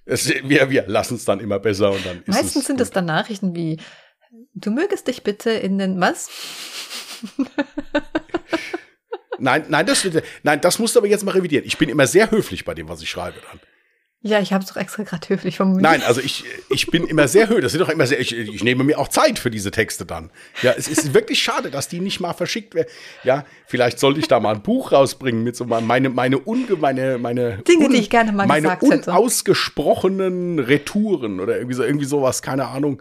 es, wir, wir lassen es dann immer besser und dann ist Meistens es sind es dann Nachrichten wie, du mögest dich bitte in den was? Nein, nein, das, nein, das musst du aber jetzt mal revidieren. Ich bin immer sehr höflich bei dem, was ich schreibe dann. Ja, ich habe es doch extra gerade höflich formuliert. Nein, also ich, ich bin immer sehr höflich. Das sind doch immer sehr, ich, ich nehme mir auch Zeit für diese Texte dann. Ja, es ist wirklich schade, dass die nicht mal verschickt werden. Ja, vielleicht sollte ich da mal ein Buch rausbringen mit so meine, meine unge, meine, meine. Dinge, die ich gerne mal meine gesagt hätte. unausgesprochenen Retouren oder irgendwie so, irgendwie sowas, keine Ahnung.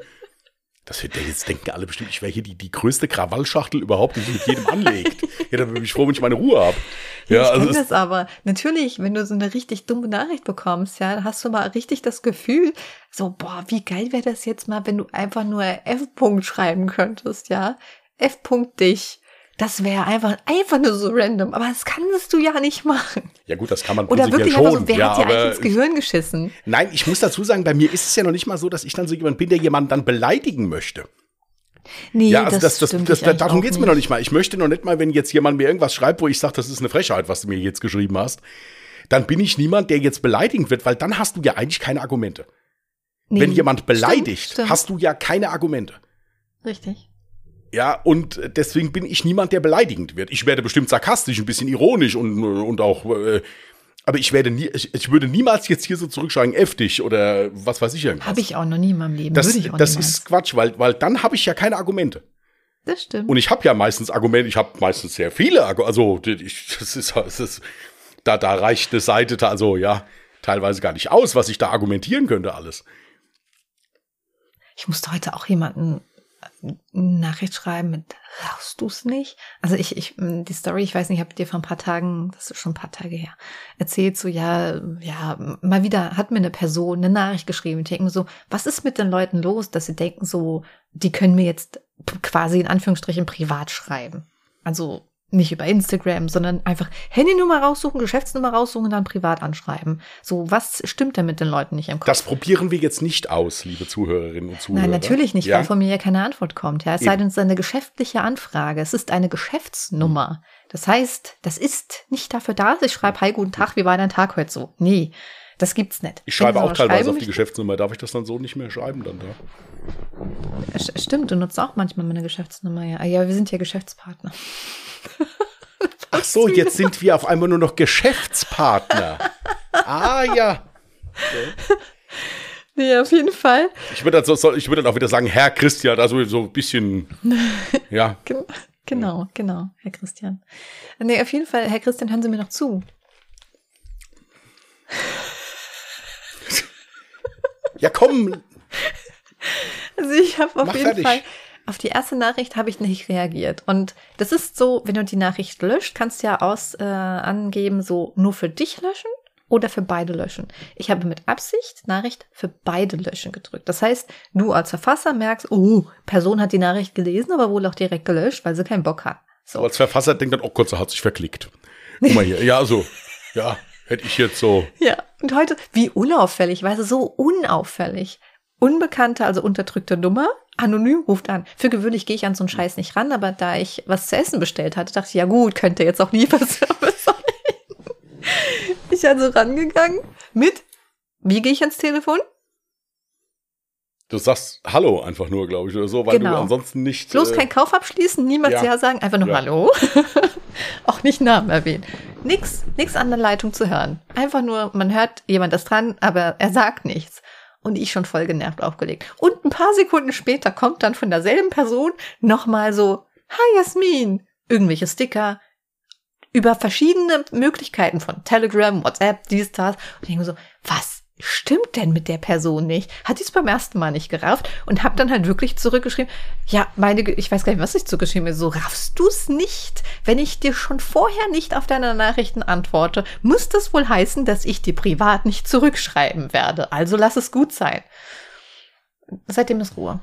Das wird, jetzt denken alle bestimmt, ich wäre hier die, die größte Krawallschachtel überhaupt, die sich mit jedem anlegt. Ja, dann bin ich froh, wenn ich meine Ruhe habe. Ja, ich also kenne es- das aber. Natürlich, wenn du so eine richtig dumme Nachricht bekommst, ja, dann hast du mal richtig das Gefühl, so, boah, wie geil wäre das jetzt mal, wenn du einfach nur F-Punkt schreiben könntest, ja? F-Punkt dich. Das wäre einfach, einfach nur so random. Aber das kannst du ja nicht machen. ja gut, das kann man Oder wirklich schon. so, wer ja, hat dir eigentlich ins Gehirn geschissen? Nein, ich muss dazu sagen, bei mir ist es ja noch nicht mal so, dass ich dann so jemand bin, der jemanden dann beleidigen möchte. Nee, Ja, also das, das, stimmt das, eigentlich darum auch geht's mir noch nicht mal. Ich möchte noch nicht mal, wenn jetzt jemand mir irgendwas schreibt, wo ich sage, das ist eine Frechheit, was du mir jetzt geschrieben hast, dann bin ich niemand, der jetzt beleidigend wird, weil dann hast du ja eigentlich keine Argumente. Nee, wenn jemand stimmt, beleidigt, stimmt. hast du ja keine Argumente. Richtig. Ja, und deswegen bin ich niemand, der beleidigend wird. Ich werde bestimmt sarkastisch, ein bisschen ironisch und, und auch, äh, aber ich werde nie, ich, ich würde niemals jetzt hier so zurückschreiben, F dich oder was weiß ich irgendwas. Habe ich auch noch nie in meinem Leben. das das ist Quatsch, weil, weil dann habe ich ja keine Argumente. Das stimmt. Und ich habe ja meistens Argumente, ich habe meistens sehr viele Argumente, also ich, das ist, das ist da, da reicht eine Seite, da- also ja, teilweise gar nicht aus, was ich da argumentieren könnte alles. Ich musste heute auch jemanden Nachricht schreiben mit Rauchst du's nicht? Also ich, ich, die Story, ich weiß nicht, ich habe dir vor ein paar Tagen, das ist schon ein paar Tage her, erzählt, so ja, ja, mal wieder hat mir eine Person eine Nachricht geschrieben. Ich denke mir so, was ist mit den Leuten los, dass sie denken so, die können mir jetzt quasi in Anführungsstrichen privat schreiben. Also Nicht über Instagram, sondern einfach Handynummer raussuchen, Geschäftsnummer raussuchen und dann privat anschreiben. So, was stimmt denn mit den Leuten nicht im Kopf? Das probieren wir jetzt nicht aus, liebe Zuhörerinnen und Zuhörer. Nein, natürlich nicht, ja? weil von mir ja keine Antwort kommt. Ja, es sei denn, es ist eine geschäftliche Anfrage. Es ist eine Geschäftsnummer. Das heißt, das ist nicht dafür da, dass ich schreibe, hi, guten Tag, wie war dein Tag heute so? Nee, das gibt's nicht. Ich schreibe auch teilweise auf die Geschäftsnummer. Darf ich das dann so nicht mehr schreiben dann da? Stimmt, du nutzt auch manchmal meine Geschäftsnummer, ja. Ah, Ja, wir sind ja Geschäftspartner. Ach so, jetzt sind wir auf einmal nur noch Geschäftspartner. ah ja. Nee, auf jeden Fall. Ich würde dann, so, ich würde dann auch wieder sagen, Herr Christian, also so ein bisschen, ja. Gen- Genau, genau, Herr Christian. Nee, auf jeden Fall, Herr Christian, hören Sie mir noch zu. Ja, komm. Also ich habe auf Mach jeden fertig. Fall auf die erste Nachricht habe ich nicht reagiert. Und das ist so, wenn du die Nachricht löscht, kannst du ja aus äh, angeben, so nur für dich löschen oder für beide löschen. Ich habe mit Absicht Nachricht für beide löschen gedrückt. Das heißt, du als Verfasser merkst, oh, Person hat die Nachricht gelesen, aber wohl auch direkt gelöscht, weil sie keinen Bock hat. So. Aber als Verfasser denkt dann, oh Gott, so hat sich verklickt. Guck mal hier. Ja, so. Ja, hätte ich jetzt so. Ja, und heute, wie unauffällig, weißt du, so unauffällig. Unbekannte, also unterdrückte Nummer, anonym ruft an. Für gewöhnlich gehe ich an so einen Scheiß nicht ran, aber da ich was zu essen bestellt hatte, dachte ich, ja gut, könnte jetzt auch Lieferservice sein. Ich also rangegangen mit, wie gehe ich ans Telefon? Du sagst Hallo einfach nur, glaube ich, oder so, weil Genau. du ansonsten nicht. Bloß äh, kein Kauf abschließen, niemals ja, ja. sagen, einfach nur Ja. Hallo. auch nicht Namen erwähnen. Nix, nix an der Leitung zu hören. Einfach nur, man hört, jemand ist dran, aber er sagt nichts. Und ich schon voll genervt aufgelegt. Und ein paar Sekunden später kommt dann von derselben Person nochmal so, Hi Jasmin, irgendwelche Sticker über verschiedene Möglichkeiten von Telegram, WhatsApp, dies, das. Und ich denke so, was stimmt denn mit der Person nicht? Hat die es beim ersten Mal nicht gerafft und hab dann halt wirklich zurückgeschrieben, ja, meine, ich weiß gar nicht, was ich zurückgeschrieben habe, so raffst du es nicht? Wenn ich dir schon vorher nicht auf deine Nachrichten antworte, muss das wohl heißen, dass ich dir privat nicht zurückschreiben werde. Also lass es gut sein. Seitdem ist Ruhe.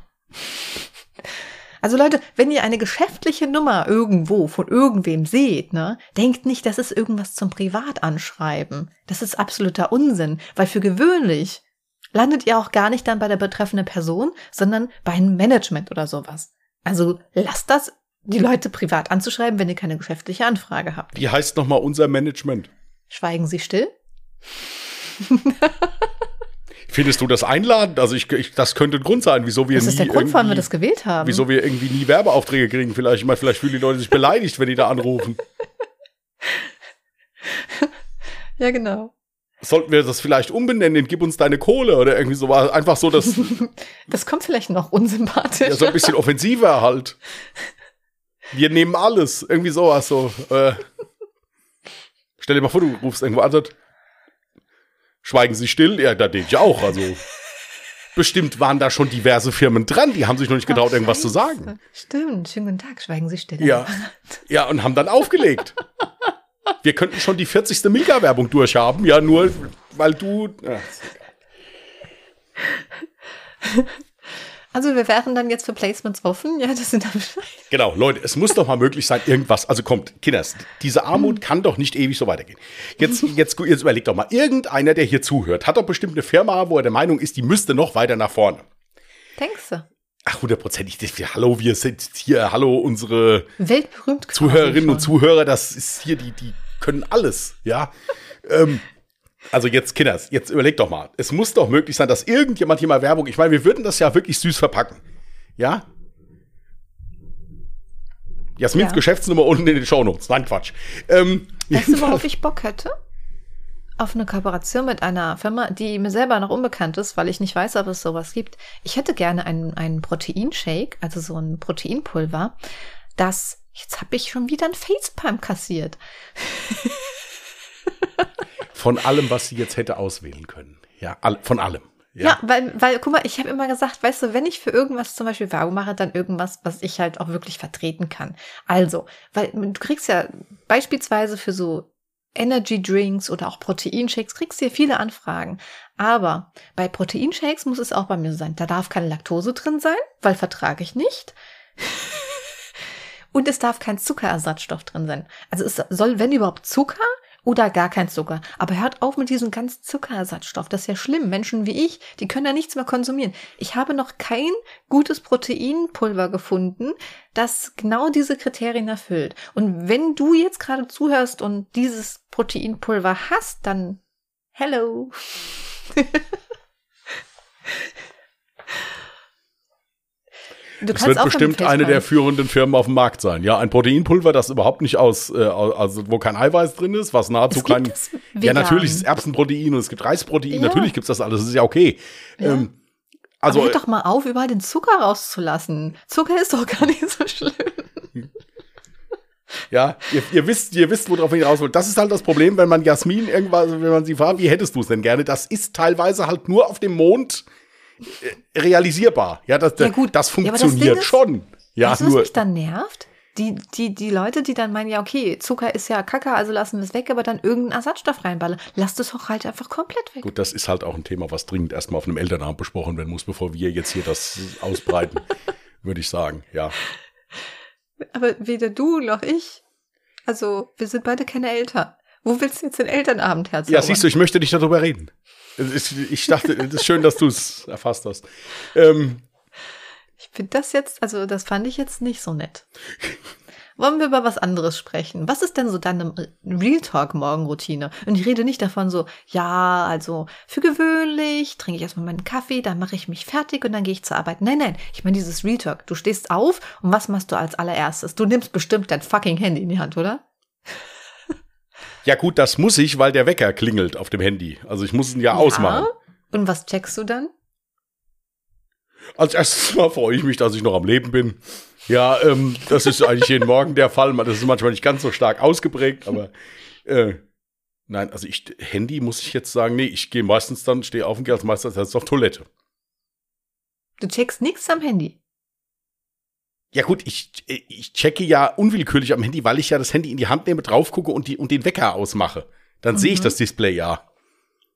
Also Leute, wenn ihr eine geschäftliche Nummer irgendwo von irgendwem seht, ne, denkt nicht, das ist irgendwas zum Privatanschreiben. Das ist absoluter Unsinn, weil für gewöhnlich landet ihr auch gar nicht dann bei der betreffenden Person, sondern bei einem Management oder sowas. Also lasst das, die Leute privat anzuschreiben, wenn ihr keine geschäftliche Anfrage habt. Wie heißt nochmal unser Management? Schweigen Sie still. Findest du das einladend? Also ich, ich das könnte ein Grund sein, wieso wir Das nie ist der Grund, warum wir das gewählt haben. Wieso wir irgendwie nie Werbeaufträge kriegen. Vielleicht, ich meine, vielleicht fühlen die Leute sich beleidigt, wenn die da anrufen. Ja, genau. Sollten wir das vielleicht umbenennen in Gib uns deine Kohle oder irgendwie so einfach so, dass Das kommt vielleicht noch unsympathisch. ja, so ein bisschen offensiver halt. Wir nehmen alles. Irgendwie sowas so. Äh, stell dir mal vor, du rufst irgendwo an, und schweigen Sie still. Ja, da denke ich auch. Also bestimmt waren da schon diverse Firmen dran, die haben sich noch nicht getraut, Ach, irgendwas zu sagen. Stimmt. Schönen guten Tag. Schweigen Sie still. Ja. Ja, und haben dann aufgelegt. Wir könnten schon die 40. Milka-Werbung durchhaben, ja, nur weil du. Ja. Also wir wären dann jetzt für Placements offen. Ja, das sind dann. Genau, Leute, es muss doch mal möglich sein, irgendwas. Also kommt, Kinders, diese Armut kann doch nicht ewig so weitergehen. Jetzt, jetzt, jetzt überlegt doch mal, irgendeiner, der hier zuhört, hat doch bestimmt eine Firma, wo er der Meinung ist, die müsste noch weiter nach vorne. Denkst du? Ach, hundertprozentig. Hallo, wir sind hier, hallo, unsere Weltberühmt. Zuhörerinnen und. Zuhörer, das ist hier, die, die können alles, ja. ähm, also jetzt, Kinders, jetzt überlegt doch mal. Es muss doch möglich sein, dass irgendjemand hier mal Werbung, ich meine, wir würden das ja wirklich süß verpacken. Ja? Jasmins Ja. Geschäftsnummer unten in den Shownotes. Nein, Quatsch. Ähm, Weißt du, worauf ich Bock hätte? Auf eine Kooperation mit einer Firma, die mir selber noch unbekannt ist, weil ich nicht weiß, ob es sowas gibt. Ich hätte gerne einen, einen Proteinshake, also so ein Proteinpulver, das, jetzt habe ich schon wieder ein Facepalm kassiert. von allem, was sie jetzt hätte auswählen können. Ja, von allem. Ja, Ja. weil, weil, guck mal, ich habe immer gesagt, weißt du, wenn ich für irgendwas zum Beispiel Werbung mache, dann irgendwas, was ich halt auch wirklich vertreten kann. Also, weil du kriegst ja beispielsweise für so Energy Drinks oder auch Proteinshakes, kriegst du ja viele Anfragen. Aber bei Proteinshakes muss es auch bei mir sein. Da darf keine Laktose drin sein, weil vertrage ich nicht. Und es darf kein Zuckerersatzstoff drin sein. Also es soll, wenn überhaupt, Zucker oder gar kein Zucker. Aber hört auf mit diesem ganzen Zuckerersatzstoff. Das ist ja schlimm. Menschen wie ich, die können da nichts mehr konsumieren. Ich habe noch kein gutes Proteinpulver gefunden, das genau diese Kriterien erfüllt. Und wenn du jetzt gerade zuhörst und dieses Proteinpulver hast, dann hello. Das wird bestimmt eine der führenden Firmen auf dem Markt sein. Ja, ein Proteinpulver, das überhaupt nicht aus, äh, also wo kein Eiweiß drin ist, was nahezu kein. Ja, natürlich ist es Erbsenprotein und es gibt Reisprotein, ja. natürlich gibt's das alles, das ist ja okay. Ja. Ähm, also, Aber hört doch mal auf, überall den Zucker rauszulassen. Zucker ist doch gar nicht so schlimm. Ja, ihr, ihr, wisst, ihr wisst, worauf ich raus will. Das ist halt das Problem, wenn man Jasmin irgendwas, wenn man sie fragt, wie hättest du es denn gerne? Das ist teilweise halt nur auf dem Mond äh, realisierbar. Ja, das, ja, gut. das funktioniert ja, das schon. Ja, weißt du, was nur. mich dann nervt? Die, die, die Leute, die dann meinen, ja, okay, Zucker ist ja Kacke, also lassen wir es weg, aber dann irgendeinen Ersatzstoff reinballern. Lasst es doch halt einfach komplett weg. Gut, das ist halt auch ein Thema, was dringend erstmal auf einem Elternabend besprochen werden muss, bevor wir jetzt hier das ausbreiten, würde ich sagen, ja. Aber weder du noch ich, also wir sind beide keine Eltern. Wo willst du jetzt den Elternabend herzaubern? Ja, siehst du, ich möchte nicht darüber reden. Ich dachte, es ist schön, dass du es erfasst hast. Ähm, ich finde das jetzt, also das fand ich jetzt nicht so nett. Wollen wir über was anderes sprechen? Was ist denn so deine Real Talk Morgenroutine? Und ich rede nicht davon so, ja, also für gewöhnlich trinke ich erstmal meinen Kaffee, dann mache ich mich fertig und dann gehe ich zur Arbeit. Nein, nein, ich meine dieses Real Talk. Du stehst auf und was machst du als allererstes? Du nimmst bestimmt dein fucking Handy in die Hand, oder? Ja gut, das muss ich, weil der Wecker klingelt auf dem Handy. Also ich muss ihn ja, ja. ausmachen. Und was checkst du dann? Als erstes mal freue ich mich, dass ich noch am Leben bin. Ja, ähm, das ist eigentlich jeden Morgen der Fall. Das ist manchmal nicht ganz so stark ausgeprägt, aber äh, nein, also ich Handy muss ich jetzt sagen, nee, ich gehe meistens dann, stehe auf und gehe als meistens auf Toilette. Du checkst nichts am Handy. Ja gut, ich, ich checke ja unwillkürlich am Handy, weil ich ja das Handy in die Hand nehme, drauf gucke und, die, und den Wecker ausmache. Dann mhm. sehe ich mhm. das Display ja.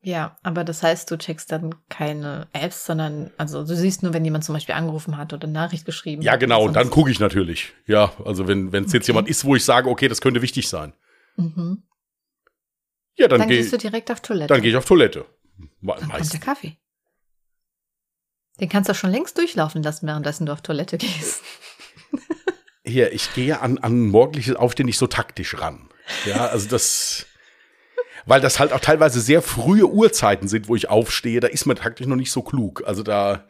Ja, aber das heißt, du checkst dann keine Apps, sondern, also du siehst nur, wenn jemand zum Beispiel angerufen hat oder eine Nachricht geschrieben ja, hat. Ja, genau, und dann gucke ich natürlich. Ja, also wenn es okay. jetzt jemand ist, wo ich sage, okay, das könnte wichtig sein. Mhm. Ja, dann, dann geh, gehst du direkt auf Toilette. Dann gehe ich auf Toilette. Me dann kommt der Kaffee. Den kannst du schon längst durchlaufen lassen, währenddessen du auf Toilette gehst. Hier, ich gehe an, an morgendliches Aufstehen nicht so taktisch ran. Ja, also das, weil das halt auch teilweise sehr frühe Uhrzeiten sind, wo ich aufstehe, da ist man taktisch noch nicht so klug. Also da.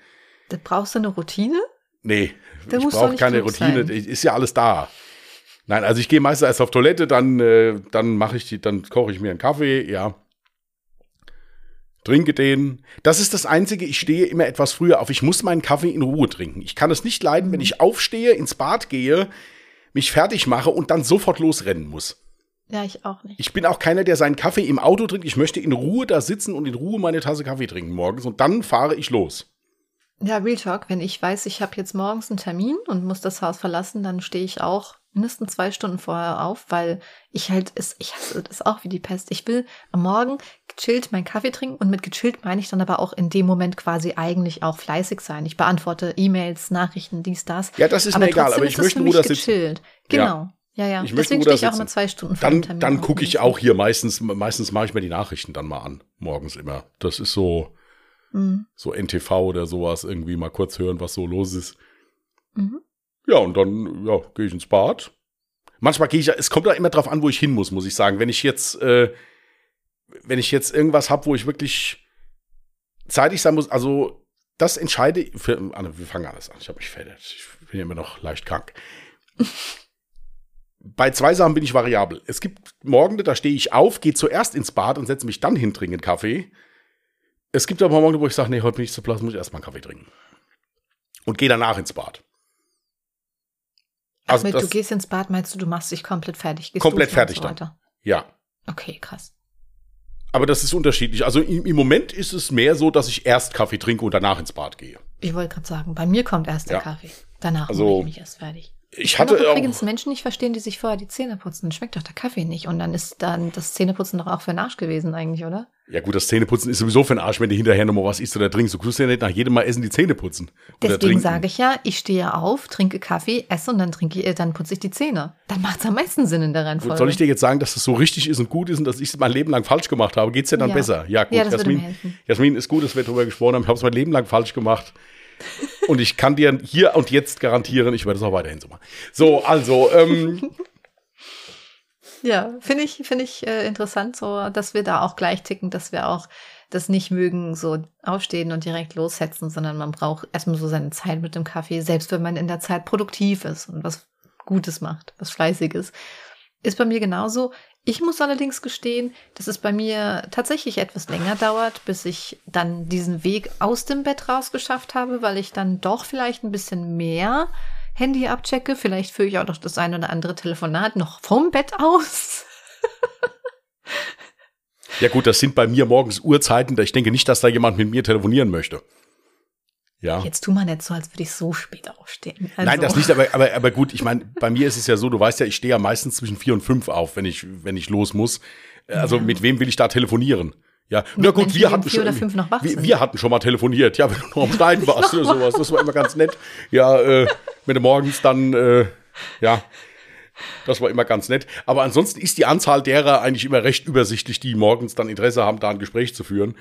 Da brauchst du eine Routine? Nee, da ich brauche keine Routine, sein. ist ja alles da. Nein, also ich gehe meistens erst auf Toilette, dann, äh, dann mache ich die, dann koche ich mir einen Kaffee, ja trinke den. Das ist das Einzige, ich stehe immer etwas früher auf. Ich muss meinen Kaffee in Ruhe trinken. Ich kann es nicht leiden, wenn ich aufstehe, ins Bad gehe, mich fertig mache und dann sofort losrennen muss. Ja, ich auch nicht. Ich bin auch keiner, der seinen Kaffee im Auto trinkt. Ich möchte in Ruhe da sitzen und in Ruhe meine Tasse Kaffee trinken morgens und dann fahre ich los. Ja, Real Talk, wenn ich weiß, ich habe jetzt morgens einen Termin und muss das Haus verlassen, dann stehe ich auch mindestens zwei Stunden vorher auf, weil ich halt, ist, ich hasse das auch wie die Pest. Ich will am Morgen gechillt meinen Kaffee trinken und mit gechillt meine ich dann aber auch in dem Moment quasi eigentlich auch fleißig sein. Ich beantworte E-Mails, Nachrichten, dies, das. Ja, das ist aber mir egal, aber ich möchte nur, dass gechillt. Genau. Ja, ja. Ich Deswegen stehe ich auch immer zwei Stunden vor Dann, dann gucke ich auch hier meistens, meistens mache ich mir die Nachrichten dann mal an, morgens immer. Das ist so, mhm. so NTV oder sowas, irgendwie mal kurz hören, was so los ist. Mhm. Ja, und dann ja, gehe ich ins Bad. Manchmal gehe ich, es kommt da immer drauf an, wo ich hin muss, muss ich sagen. Wenn ich jetzt, äh, wenn ich jetzt irgendwas habe, wo ich wirklich zeitig sein muss, also das entscheide für, wir fangen alles an. Ich habe mich fertig. Ich bin ja immer noch leicht krank. Bei zwei Sachen bin ich variabel. Es gibt Morgende, da stehe ich auf, gehe zuerst ins Bad und setze mich dann hin, trinke einen Kaffee. Es gibt aber Morgen, wo ich sage, nee, heute bin ich zu Platz, muss ich erstmal einen Kaffee trinken. Und gehe danach ins Bad. Also mit, du gehst ins Bad, meinst du, du machst dich komplett fertig? komplett fertig so dann. Ja. Okay, krass. Aber das ist unterschiedlich. Also im, im, Moment ist es mehr so, dass ich erst Kaffee trinke und danach ins Bad gehe. Ich wollte gerade sagen, bei mir kommt erst der ja. Kaffee. Danach also, mache ich mich erst fertig. Ich, ich hatte auch übrigens Menschen nicht verstehen, die sich vorher die Zähne putzen. Schmeckt doch der Kaffee nicht. Und dann ist dann das Zähneputzen doch auch für den Arsch gewesen eigentlich, oder? Ja gut, das Zähneputzen ist sowieso für den Arsch, wenn du hinterher nochmal was isst oder trinkst. Du kannst ja nicht nach jedem Mal essen die Zähne putzen. Deswegen sage ich ja, ich stehe auf, trinke Kaffee, esse und dann trinke ich, dann putze ich die Zähne. Dann macht es am meisten Sinn in der Reihenfolge. Soll ich dir jetzt sagen, dass das so richtig ist und gut ist und dass ich es mein Leben lang falsch gemacht habe? Geht's dir dann Ja. besser? Ja, gut. Ja, Jasmin. Jasmin ist gut, dass wir darüber gesprochen haben. Ich habe es mein Leben lang falsch gemacht. Und ich kann dir hier und jetzt garantieren, ich werde es auch weiterhin so machen. So, also, ähm, Ja, finde ich, finde ich äh, interessant, so, dass wir da auch gleich ticken, dass wir auch das nicht mögen, so aufstehen und direkt lossetzen, sondern man braucht erstmal so seine Zeit mit dem Kaffee, selbst wenn man in der Zeit produktiv ist und was Gutes macht, was Fleißiges. Ist bei mir genauso. Ich muss allerdings gestehen, dass es bei mir tatsächlich etwas länger dauert, bis ich dann diesen Weg aus dem Bett rausgeschafft habe, weil ich dann doch vielleicht ein bisschen mehr Handy abchecke. Vielleicht führe ich auch noch das ein oder andere Telefonat noch vom Bett aus. ja gut, das sind bei mir morgens Uhrzeiten. da Ich denke nicht, dass da jemand mit mir telefonieren möchte. Ja. Jetzt tu mal nicht so, als würde ich so spät aufstehen. Also, Nein, das nicht, aber, aber, aber gut, ich meine, bei mir ist es ja so, du weißt ja, ich stehe ja meistens zwischen vier und fünf auf, wenn ich, wenn ich los muss. Also Ja. mit wem will ich da telefonieren? Ja, Mit na gut, Menschen, wir hatten schon, wir, wir hatten schon mal telefoniert, ja, wenn du noch am Stein warst oder sowas, das war immer ganz nett. Ja, äh, wenn du morgens dann, äh, ja, das war immer ganz nett. Aber ansonsten ist die Anzahl derer eigentlich immer recht übersichtlich, die morgens dann Interesse haben, da ein Gespräch zu führen.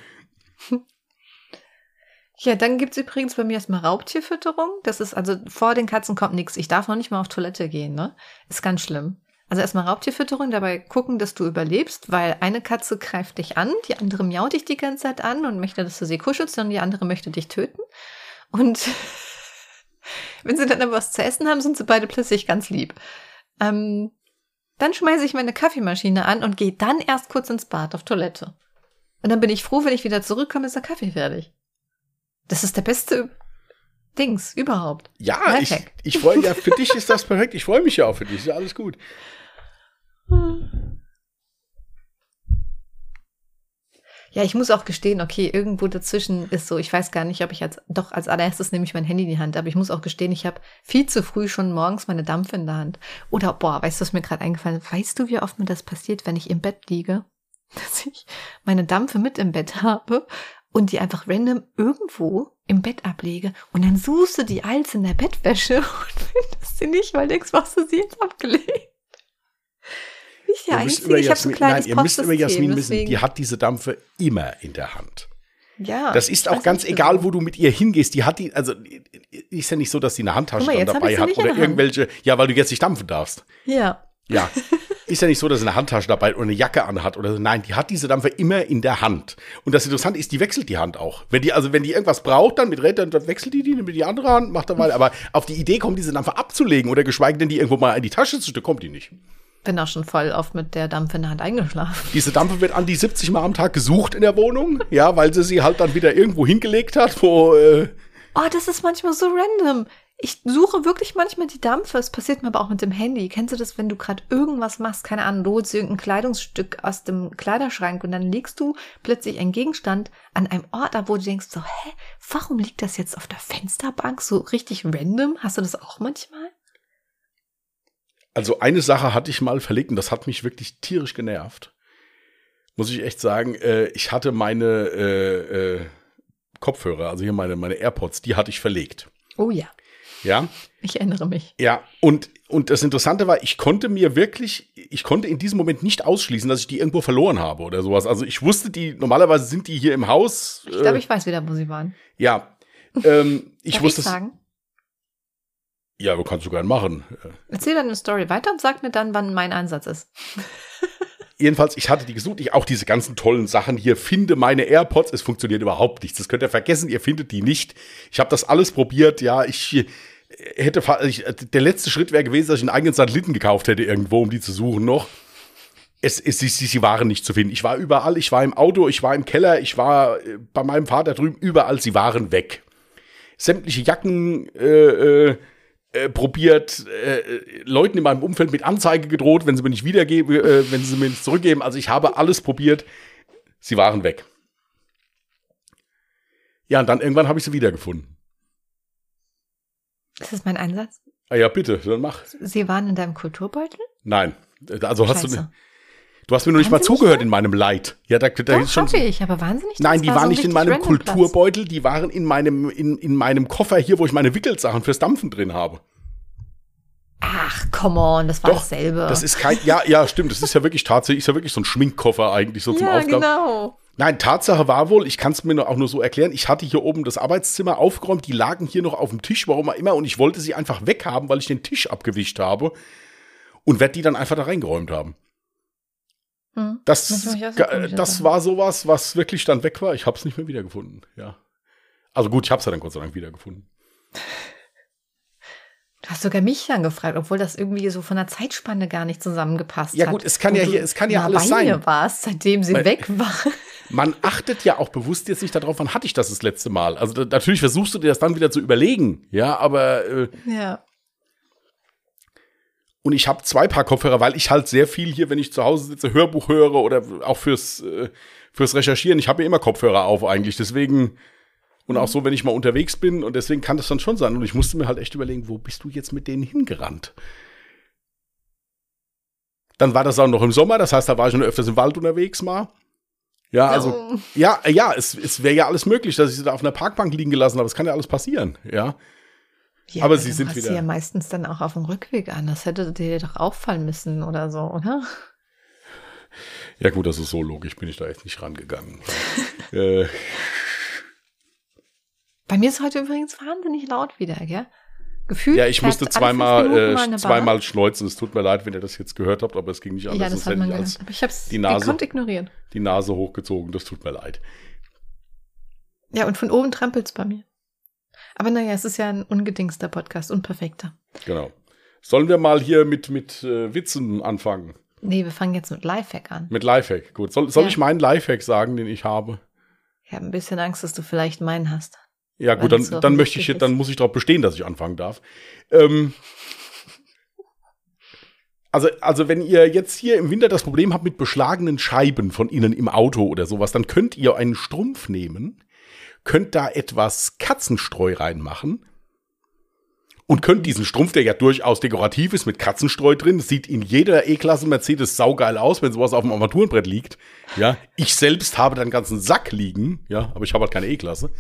Ja, dann gibt's übrigens bei mir erstmal Raubtierfütterung. Das ist also vor den Katzen kommt nichts. Ich darf noch nicht mal auf Toilette gehen, ne? Ist ganz schlimm. Also erstmal Raubtierfütterung, dabei gucken, dass du überlebst, weil eine Katze greift dich an, die andere miaut dich die ganze Zeit an und möchte, dass du sie kuschelst, und die andere möchte dich töten. Und wenn sie dann aber was zu essen haben, sind sie beide plötzlich ganz lieb. Ähm, dann schmeiße ich meine Kaffeemaschine an und gehe dann erst kurz ins Bad auf Toilette. Und dann bin ich froh, wenn ich wieder zurückkomme, ist der Kaffee fertig. Das ist der beste Dings überhaupt. Ja, ich, Lifehack. ich freue ja, für dich ist das perfekt. Ich freue mich ja auch für dich. Ist ja alles gut. Ja, ich muss auch gestehen, okay, irgendwo dazwischen ist so, ich weiß gar nicht, ob ich als, doch als allererstes nehme ich mein Handy in die Hand, aber ich muss auch gestehen, ich habe viel zu früh schon morgens meine Dampfe in der Hand. Oder, boah, weißt du, was mir gerade eingefallen ist? Weißt du, wie oft mir das passiert, wenn ich im Bett liege? Dass ich meine Dampfe mit im Bett habe und die einfach random irgendwo im Bett ablege und dann suchst du die als in der Bettwäsche und findest sie nicht, weil denkst, was du sie jetzt abgelegt? Ihr müsst Einzige, ich habe so ein kleines nein, ihr müsst über Jasmin wissen, die hat diese Dampfe immer in der Hand. Ja, Das ist auch ganz nicht, egal, wo du mit ihr hingehst. Die hat die, also ist ja nicht so, dass sie eine Handtasche mal, dabei hat oder irgendwelche, ja, weil du jetzt nicht dampfen darfst. Ja. Ja. Ist ja nicht so, dass sie eine Handtasche dabei oder eine Jacke anhat oder so. Nein, die hat diese Dampfe immer in der Hand. Und das Interessante ist, die wechselt die Hand auch. Wenn die, also wenn die irgendwas braucht, dann mit Red, dann wechselt die die mit die andere Hand, macht dabei. Aber auf die Idee kommt, diese Dampfe abzulegen oder geschweige denn die irgendwo mal in die Tasche zu kommt die nicht. Bin auch schon voll oft mit der Dampfe in der Hand eingeschlafen. Diese Dampfe wird an die 70 Mal am Tag gesucht in der Wohnung, ja, weil sie sie halt dann wieder irgendwo hingelegt hat, wo, äh, Oh, das ist manchmal so random. Ich suche wirklich manchmal die Dampfe. Es passiert mir aber auch mit dem Handy. Kennst du das, wenn du gerade irgendwas machst? Keine Ahnung, du holst irgendein Kleidungsstück aus dem Kleiderschrank und dann legst du plötzlich einen Gegenstand an einem Ort ab, wo du denkst so, hä, warum liegt das jetzt auf der Fensterbank so richtig random? Hast du das auch manchmal? Also eine Sache hatte ich mal verlegt und das hat mich wirklich tierisch genervt. Muss ich echt sagen, äh, ich hatte meine äh, äh, Kopfhörer, also hier meine, meine AirPods, die hatte ich verlegt. Oh ja, Ja, ich erinnere mich. ja. Und, und das Interessante war, ich konnte mir wirklich, ich konnte in diesem Moment nicht ausschließen, dass ich die irgendwo verloren habe oder sowas. Also ich wusste, die, normalerweise sind die hier im Haus. Ich glaube, ich weiß wieder, wo sie waren. Ja. Ähm, ich Darf wusste ich es. sagen? Ja, du kannst du gern machen. Äh, Erzähl deine Story weiter und sag mir dann, wann mein Einsatz ist. Jedenfalls, ich hatte die gesucht. Ich auch diese ganzen tollen Sachen hier. Finde meine AirPods. Es funktioniert überhaupt nichts. Das könnt ihr vergessen. Ihr findet die nicht. Ich habe das alles probiert. Ja, ich äh, hätte, ich, äh, der letzte Schritt wäre gewesen, dass ich einen eigenen Satelliten gekauft hätte irgendwo, um die zu suchen noch. Es, es, sie, sie sie waren nicht zu finden. Ich war überall. Ich war im Auto. Ich war im Keller. Ich war äh, bei meinem Vater drüben. Überall. Sie waren weg. Sämtliche Jacken, äh, äh, äh, probiert, äh, Leuten in meinem Umfeld mit Anzeige gedroht, wenn sie mir nicht wiedergeben, äh, wenn sie mir nicht zurückgeben. Also ich habe alles probiert. Sie waren weg. Ja, und dann irgendwann habe ich sie wiedergefunden. Ist das mein Einsatz? Ah ja, bitte, dann mach. Sie waren in deinem Kulturbeutel? Nein. Also hast du, Scheiße. Du hast mir noch nicht mal zugehört in meinem Leid. Ja, da, da Doch, ist schon. hab ich, aber wahnsinnig. Nein, die war waren so nicht in meinem random Platz. Kulturbeutel, die waren in meinem, in, in meinem Koffer hier, wo ich meine Wickelsachen fürs Dampfen drin habe. Ach, come on, das war Doch, dasselbe. Das ist kein, ja, ja, stimmt, das ist ja wirklich tatsächlich, ist ja wirklich so ein Schminkkoffer eigentlich so zum ja, Aufgaben. genau. Nein, Tatsache war wohl, ich kann es mir auch nur so erklären, ich hatte hier oben das Arbeitszimmer aufgeräumt, die lagen hier noch auf dem Tisch, warum auch immer, und ich wollte sie einfach weghaben, weil ich den Tisch abgewischt habe und werde die dann einfach da reingeräumt haben. Hm. Das, komische das war sowas, was wirklich dann weg war. Ich habe es nicht mehr wiedergefunden, ja. Also gut, ich habe es ja dann Gott sei Dank wiedergefunden. Du hast sogar mich dann gefragt, obwohl das irgendwie so von der Zeitspanne gar nicht zusammengepasst Ja hat. gut, es kann ja hier- es kann ja alles bei sein. Mir warst, seitdem sie Weil- weg war. Man achtet ja auch bewusst jetzt nicht darauf, wann hatte ich das das letzte Mal. Also da, natürlich versuchst du dir das dann wieder zu überlegen, ja, aber äh, Ja. Und ich habe zwei Paar Kopfhörer, weil ich halt sehr viel hier, wenn ich zu Hause sitze, Hörbuch höre oder auch fürs äh, fürs Recherchieren. Ich habe ja immer Kopfhörer auf eigentlich, deswegen und auch so, wenn ich mal unterwegs bin und deswegen kann das dann schon sein. Und ich musste mir halt echt überlegen, wo bist du jetzt mit denen hingerannt? Dann war das auch noch im Sommer, das heißt, da war ich schon öfters im Wald unterwegs mal. Ja, also Oh. ja, ja, es, es wäre ja alles möglich, dass ich sie da auf einer Parkbank liegen gelassen habe. Es kann ja alles passieren, ja. Ja, Aber sie sind wieder- sie ja meistens dann auch auf dem Rückweg an. Das hätte dir doch auffallen müssen oder so, oder? Ja, gut, das ist so logisch, bin ich da jetzt nicht rangegangen. äh, Bei mir ist heute übrigens wahnsinnig laut wieder, gell? Gefühlt. ja, ich musste zweimal, äh, zweimal schneuzen. Es tut mir leid, wenn ihr das jetzt gehört habt, aber es ging nicht anders. Ja, das sonst hat man ich gehört. Aber ich die Nase- gekonnt ignorieren. die Nase hochgezogen. Das tut mir leid. Ja, und von oben trampelt's bei mir. Aber naja, es ist ja ein ungedingster Podcast, unperfekter. Genau. Sollen wir mal hier mit, mit äh, Witzen anfangen? Nee, wir fangen jetzt mit Lifehack an. Mit Lifehack. Gut. Soll, soll Ja. ich meinen Lifehack sagen, den ich habe? Ich habe ein bisschen Angst, dass du vielleicht meinen hast. Ja, gut, dann, dann möchte ich, dann muss ich darauf bestehen, dass ich anfangen darf. Ähm, also, also, wenn ihr jetzt hier im Winter das Problem habt mit beschlagenen Scheiben von innen im Auto oder sowas, dann könnt ihr einen Strumpf nehmen, könnt da etwas Katzenstreu reinmachen und könnt diesen Strumpf, der ja durchaus dekorativ ist, mit Katzenstreu drin, das sieht in jeder E-Klasse Mercedes saugeil aus, wenn sowas auf dem Armaturenbrett liegt. Ja, ich selbst habe da einen ganzen Sack liegen, ja, aber ich habe halt keine E-Klasse.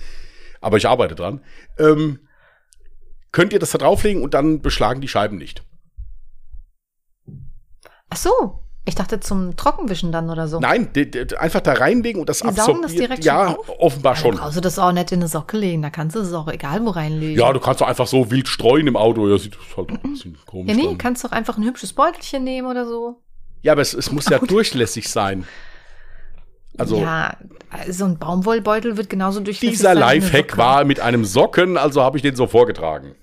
Aber ich arbeite dran. Ähm, könnt ihr das da drauflegen und dann beschlagen die Scheiben nicht. Ach so, ich dachte zum Trockenwischen dann oder so. Nein, d- d- einfach da reinlegen und das Die saugen das absorbiert. direkt ja, schon offenbar Dann schon. brauchst du das auch nicht in eine Socke legen. Da kannst du es auch egal wo reinlegen. Ja, du kannst doch einfach so wild streuen im Auto. Ja, sieht halt ein bisschen komisch ja nee, dann. kannst doch einfach ein hübsches Beutelchen nehmen oder so. Ja, aber es, es muss ja durchlässig sein. Also, ja, so ein Baumwollbeutel wird genauso durchlässig dieser sein Lifehack war mit einem Socken, also habe ich den so vorgetragen.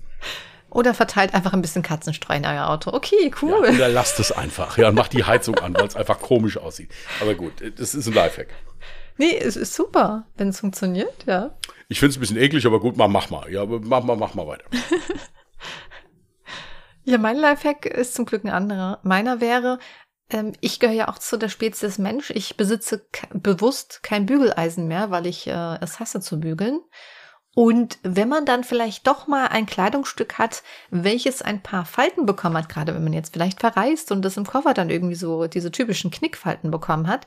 Oder verteilt einfach ein bisschen Katzenstreu in euer Auto. Okay, Ja, cool. oder lasst es einfach. Ja, und macht die Heizung an, weil es einfach komisch aussieht. Aber gut, das ist ein Lifehack. Nee, es ist super, wenn es funktioniert, ja. Ich finde es ein bisschen eklig, aber gut, mach, mach mal. Ja, mach mal, mach mal weiter. Ja, mein Lifehack ist zum Glück ein anderer. Meiner wäre, ähm, ich gehöre ja auch zu der Spezies Mensch. Ich besitze bewusst kein Bügeleisen mehr, weil ich äh, es hasse zu bügeln. Und wenn man dann vielleicht doch mal ein Kleidungsstück hat, welches ein paar Falten bekommen hat, gerade wenn man jetzt vielleicht verreist und das im Koffer dann irgendwie so diese typischen Knickfalten bekommen hat,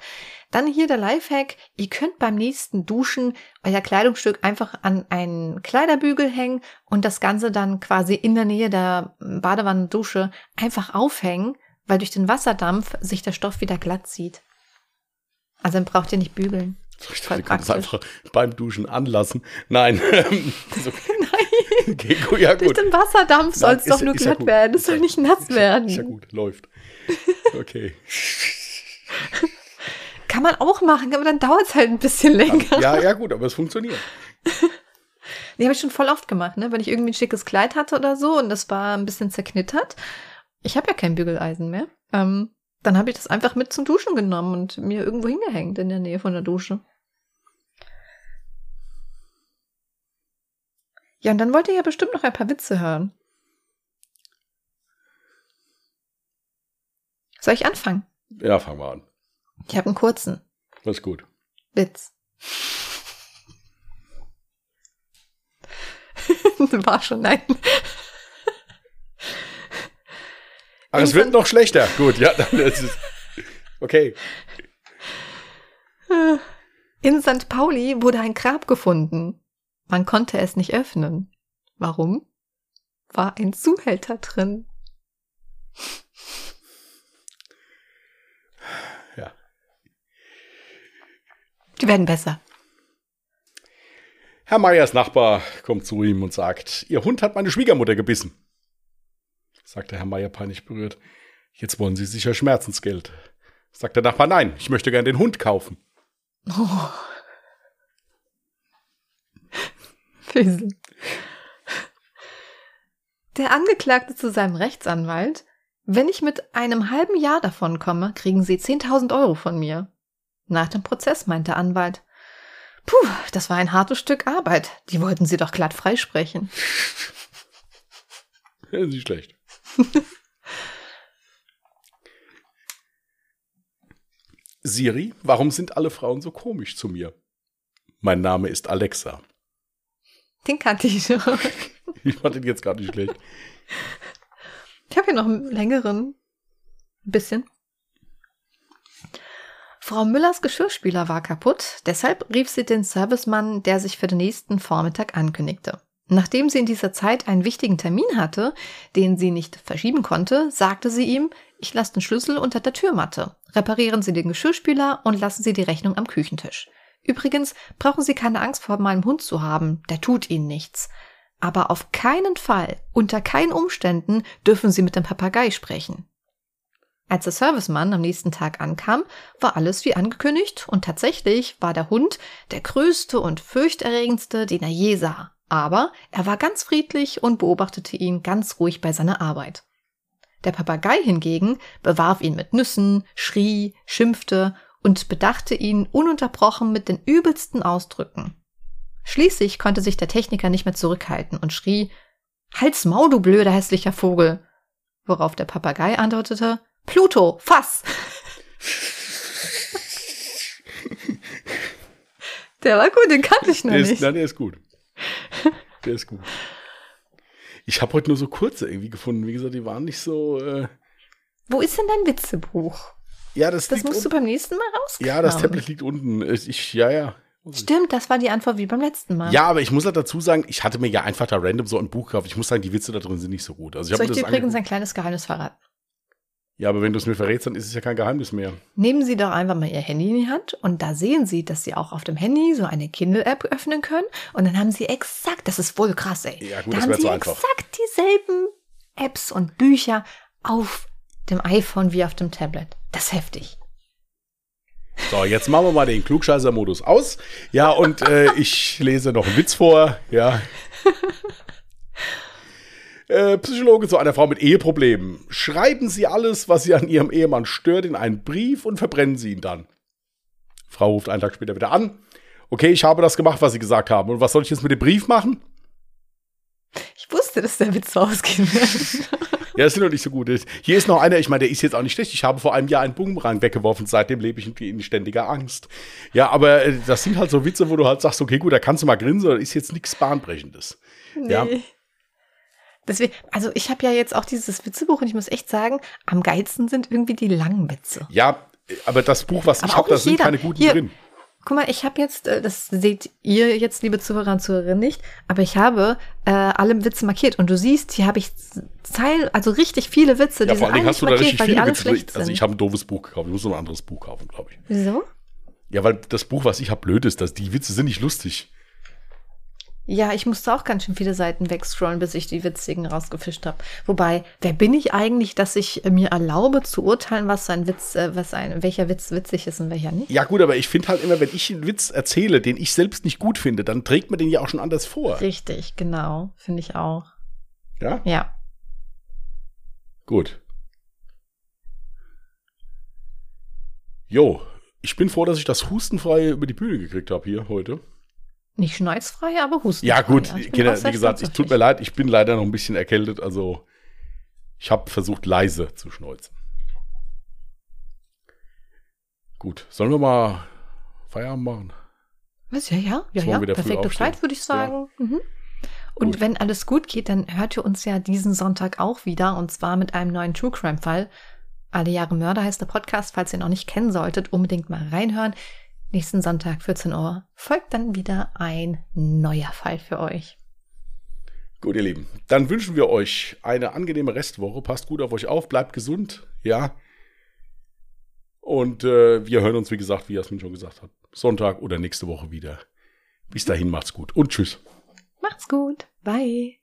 dann hier der Lifehack, ihr könnt beim nächsten Duschen euer Kleidungsstück einfach an einen Kleiderbügel hängen und das Ganze dann quasi in der Nähe der Badewannendusche einfach aufhängen, weil durch den Wasserdampf sich der Stoff wieder glatt zieht. Also dann braucht ihr nicht bügeln. Ich dachte, du kannst praktisch. einfach beim Duschen anlassen. Nein. so, Nein, gut, ja durch gut. den Wasserdampf soll es doch ist- nur ist ja glatt gut. werden. Es Ist soll ja- nicht nass werden. Ist ja gut, läuft. Okay. Kann man auch machen, aber dann dauert es halt ein bisschen länger. Ja, ja, gut, aber es funktioniert. Die habe ich schon voll oft gemacht, ne? Wenn ich irgendwie ein schickes Kleid hatte oder so und das war ein bisschen zerknittert. Ich habe ja kein Bügeleisen mehr. Ähm, dann habe ich das einfach mit zum Duschen genommen und mir irgendwo hingehängt in der Nähe von der Dusche. Ja, und dann wollt ihr ja bestimmt noch ein paar Witze hören. Soll ich anfangen? Ja, fangen wir an. Ich habe einen kurzen Das ist gut. Witz. War schon, nein. Aber es wird noch schlechter. Gut, ja, dann ist es. Okay. In St. Pauli wurde ein Grab gefunden. Man konnte es nicht öffnen. Warum? War ein Zuhälter drin. Ja. Die werden besser. Herr Meyers Nachbar kommt zu ihm und sagt, Ihr Hund hat meine Schwiegermutter gebissen. Sagte Herr Meyer peinlich berührt. Jetzt wollen Sie sicher Schmerzensgeld. Sagt der Nachbar, nein, ich möchte gern den Hund kaufen. Oh. Fiesel. Der Angeklagte zu seinem Rechtsanwalt. Wenn ich mit einem halben Jahr davon komme, kriegen Sie 10.000 Euro von mir. Nach dem Prozess meint der Anwalt. Puh, das war ein hartes Stück Arbeit. Die wollten Sie doch glatt freisprechen. Ja, nicht schlecht. Siri, warum sind alle Frauen so komisch zu mir? Mein Name ist Alexa. Den kannte ich schon. Ich fand den jetzt gar nicht schlecht. Ich habe hier noch einen längeren. Ein bisschen. Frau Müllers Geschirrspüler war kaputt, deshalb rief sie den Servicemann, der sich für den nächsten Vormittag ankündigte. Nachdem sie in dieser Zeit einen wichtigen Termin hatte, den sie nicht verschieben konnte, sagte sie ihm, ich lasse den Schlüssel unter der Türmatte. Reparieren Sie den Geschirrspüler und lassen Sie die Rechnung am Küchentisch. Übrigens brauchen Sie keine Angst vor meinem Hund zu haben, der tut Ihnen nichts. Aber auf keinen Fall, unter keinen Umständen dürfen Sie mit dem Papagei sprechen. Als der Servicemann am nächsten Tag ankam, war alles wie angekündigt und tatsächlich war der Hund der größte und fürchterregendste, den er je sah. Aber er war ganz friedlich und beobachtete ihn ganz ruhig bei seiner Arbeit. Der Papagei hingegen bewarf ihn mit Nüssen, schrie, schimpfte und bedachte ihn ununterbrochen mit den übelsten Ausdrücken. Schließlich konnte sich der Techniker nicht mehr zurückhalten und schrie Halt's Maul, du blöder hässlicher Vogel. Worauf der Papagei antwortete Pluto, fass! der war gut, den kannte ich noch Der nicht. ist, nein, der ist gut. Der ist gut. Ich habe heute nur so kurze irgendwie gefunden. Wie gesagt, die waren nicht so. Äh, Wo ist denn dein Witzebuch? Ja, das, Das musst du beim nächsten Mal rauskramen. Ja, das Tablet liegt unten. Ich, ja, ja. Stimmt, das war die Antwort wie beim letzten Mal. Ja, aber ich muss halt dazu sagen, ich hatte mir ja einfach da random so ein Buch gekauft. Ich muss sagen, die Witze da drin sind nicht so gut. Also ich Soll habe ich dir übrigens ein kleines Geheimnis verraten? Ja, aber wenn du es mir verrätst, dann ist es ja kein Geheimnis mehr. Nehmen Sie doch einfach mal Ihr Handy in die Hand und da sehen Sie, dass Sie auch auf dem Handy so eine Kindle-App öffnen können und dann haben Sie exakt, das ist voll krass, ey. Ja, gut, da das haben Sie einfach. exakt dieselben Apps und Bücher auf dem iPhone wie auf dem Tablet. Das ist heftig. So, jetzt machen wir mal den Klugscheißer-Modus aus. Ja, und äh, ich lese noch einen Witz vor. Ja. Äh, Psychologe zu einer Frau mit Eheproblemen. Schreiben Sie alles, was Sie an Ihrem Ehemann stört, in einen Brief und verbrennen Sie ihn dann. Frau ruft einen Tag später wieder an. Okay, ich habe das gemacht, was Sie gesagt haben. Und was soll ich jetzt mit dem Brief machen? Ich wusste, dass der Witz rausgehen wird. Ja, das sind doch nicht so gut. Hier ist noch einer, ich meine, der ist jetzt auch nicht schlecht. Ich habe vor einem Jahr einen Bumerang weggeworfen, seitdem lebe ich in- ständiger Angst. Ja, aber äh, das sind halt so Witze, wo du halt sagst, okay, gut, da kannst du mal grinsen, da ist jetzt nichts Bahnbrechendes. Ja. Nee. Deswegen, also ich habe ja jetzt auch dieses Witzebuch und ich muss echt sagen, am geilsten sind irgendwie die langen Witze. Ja, aber das Buch, was ich Aber auch habe, da sind keine guten Hier. drin. Guck mal, ich habe jetzt, äh, das seht ihr jetzt, liebe Zuhörer und Zuhörerinnen, nicht, aber ich habe äh, alle Witze markiert und du siehst, hier habe ich Zeil, also richtig viele Witze, Ja, die vor sind allen Dingen hast du da markiert, richtig viele Witze. Also ich sind. habe ein doofes Buch gekauft. Ich muss noch ein anderes Buch kaufen, glaube ich. Wieso? Ja, weil das Buch, was ich habe, blöd ist. Das, die Witze sind nicht lustig. Ja, ich musste auch ganz schön viele Seiten wegscrollen, bis ich die witzigen rausgefischt habe. Wobei, wer bin ich eigentlich, dass ich äh, mir erlaube zu urteilen, was ein Witz, äh, was ein, welcher Witz witzig ist und welcher nicht? Ja, gut, aber ich finde halt immer, wenn ich einen Witz erzähle, den ich selbst nicht gut finde, dann trägt man den ja auch schon anders vor. Richtig, genau, finde ich auch. Ja, Ja. gut. Jo, ich bin froh, dass ich das hustenfrei über die Bühne gekriegt habe hier heute. Nicht schneuzfrei, aber hustenfrei. Ja, gut, Ich bin Kinder, wie gesagt, es tut mir leid, ich bin leider noch ein bisschen erkältet, also ich habe versucht, leise zu schneuzen. Gut, sollen wir mal Feierabend machen? Was? Ja, ja, ja, ja. Perfekte? Zeit, würde ich sagen. Mhm. Und Gut. wenn alles gut geht, dann hört ihr uns ja diesen Sonntag auch wieder und zwar mit einem neuen True Crime Fall. Alle Jahre Mörder heißt der Podcast, falls ihr ihn noch nicht kennen solltet, unbedingt mal reinhören. Nächsten Sonntag 14 Uhr folgt dann wieder ein neuer Fall für euch. Gut, ihr Lieben, dann wünschen wir euch eine angenehme Restwoche. Passt gut auf euch auf, bleibt gesund, ja. Und äh, wir hören uns, wie gesagt, wie Jasmin schon gesagt hat, Sonntag oder nächste Woche wieder. Bis dahin macht's gut und tschüss. Macht's gut. Bye.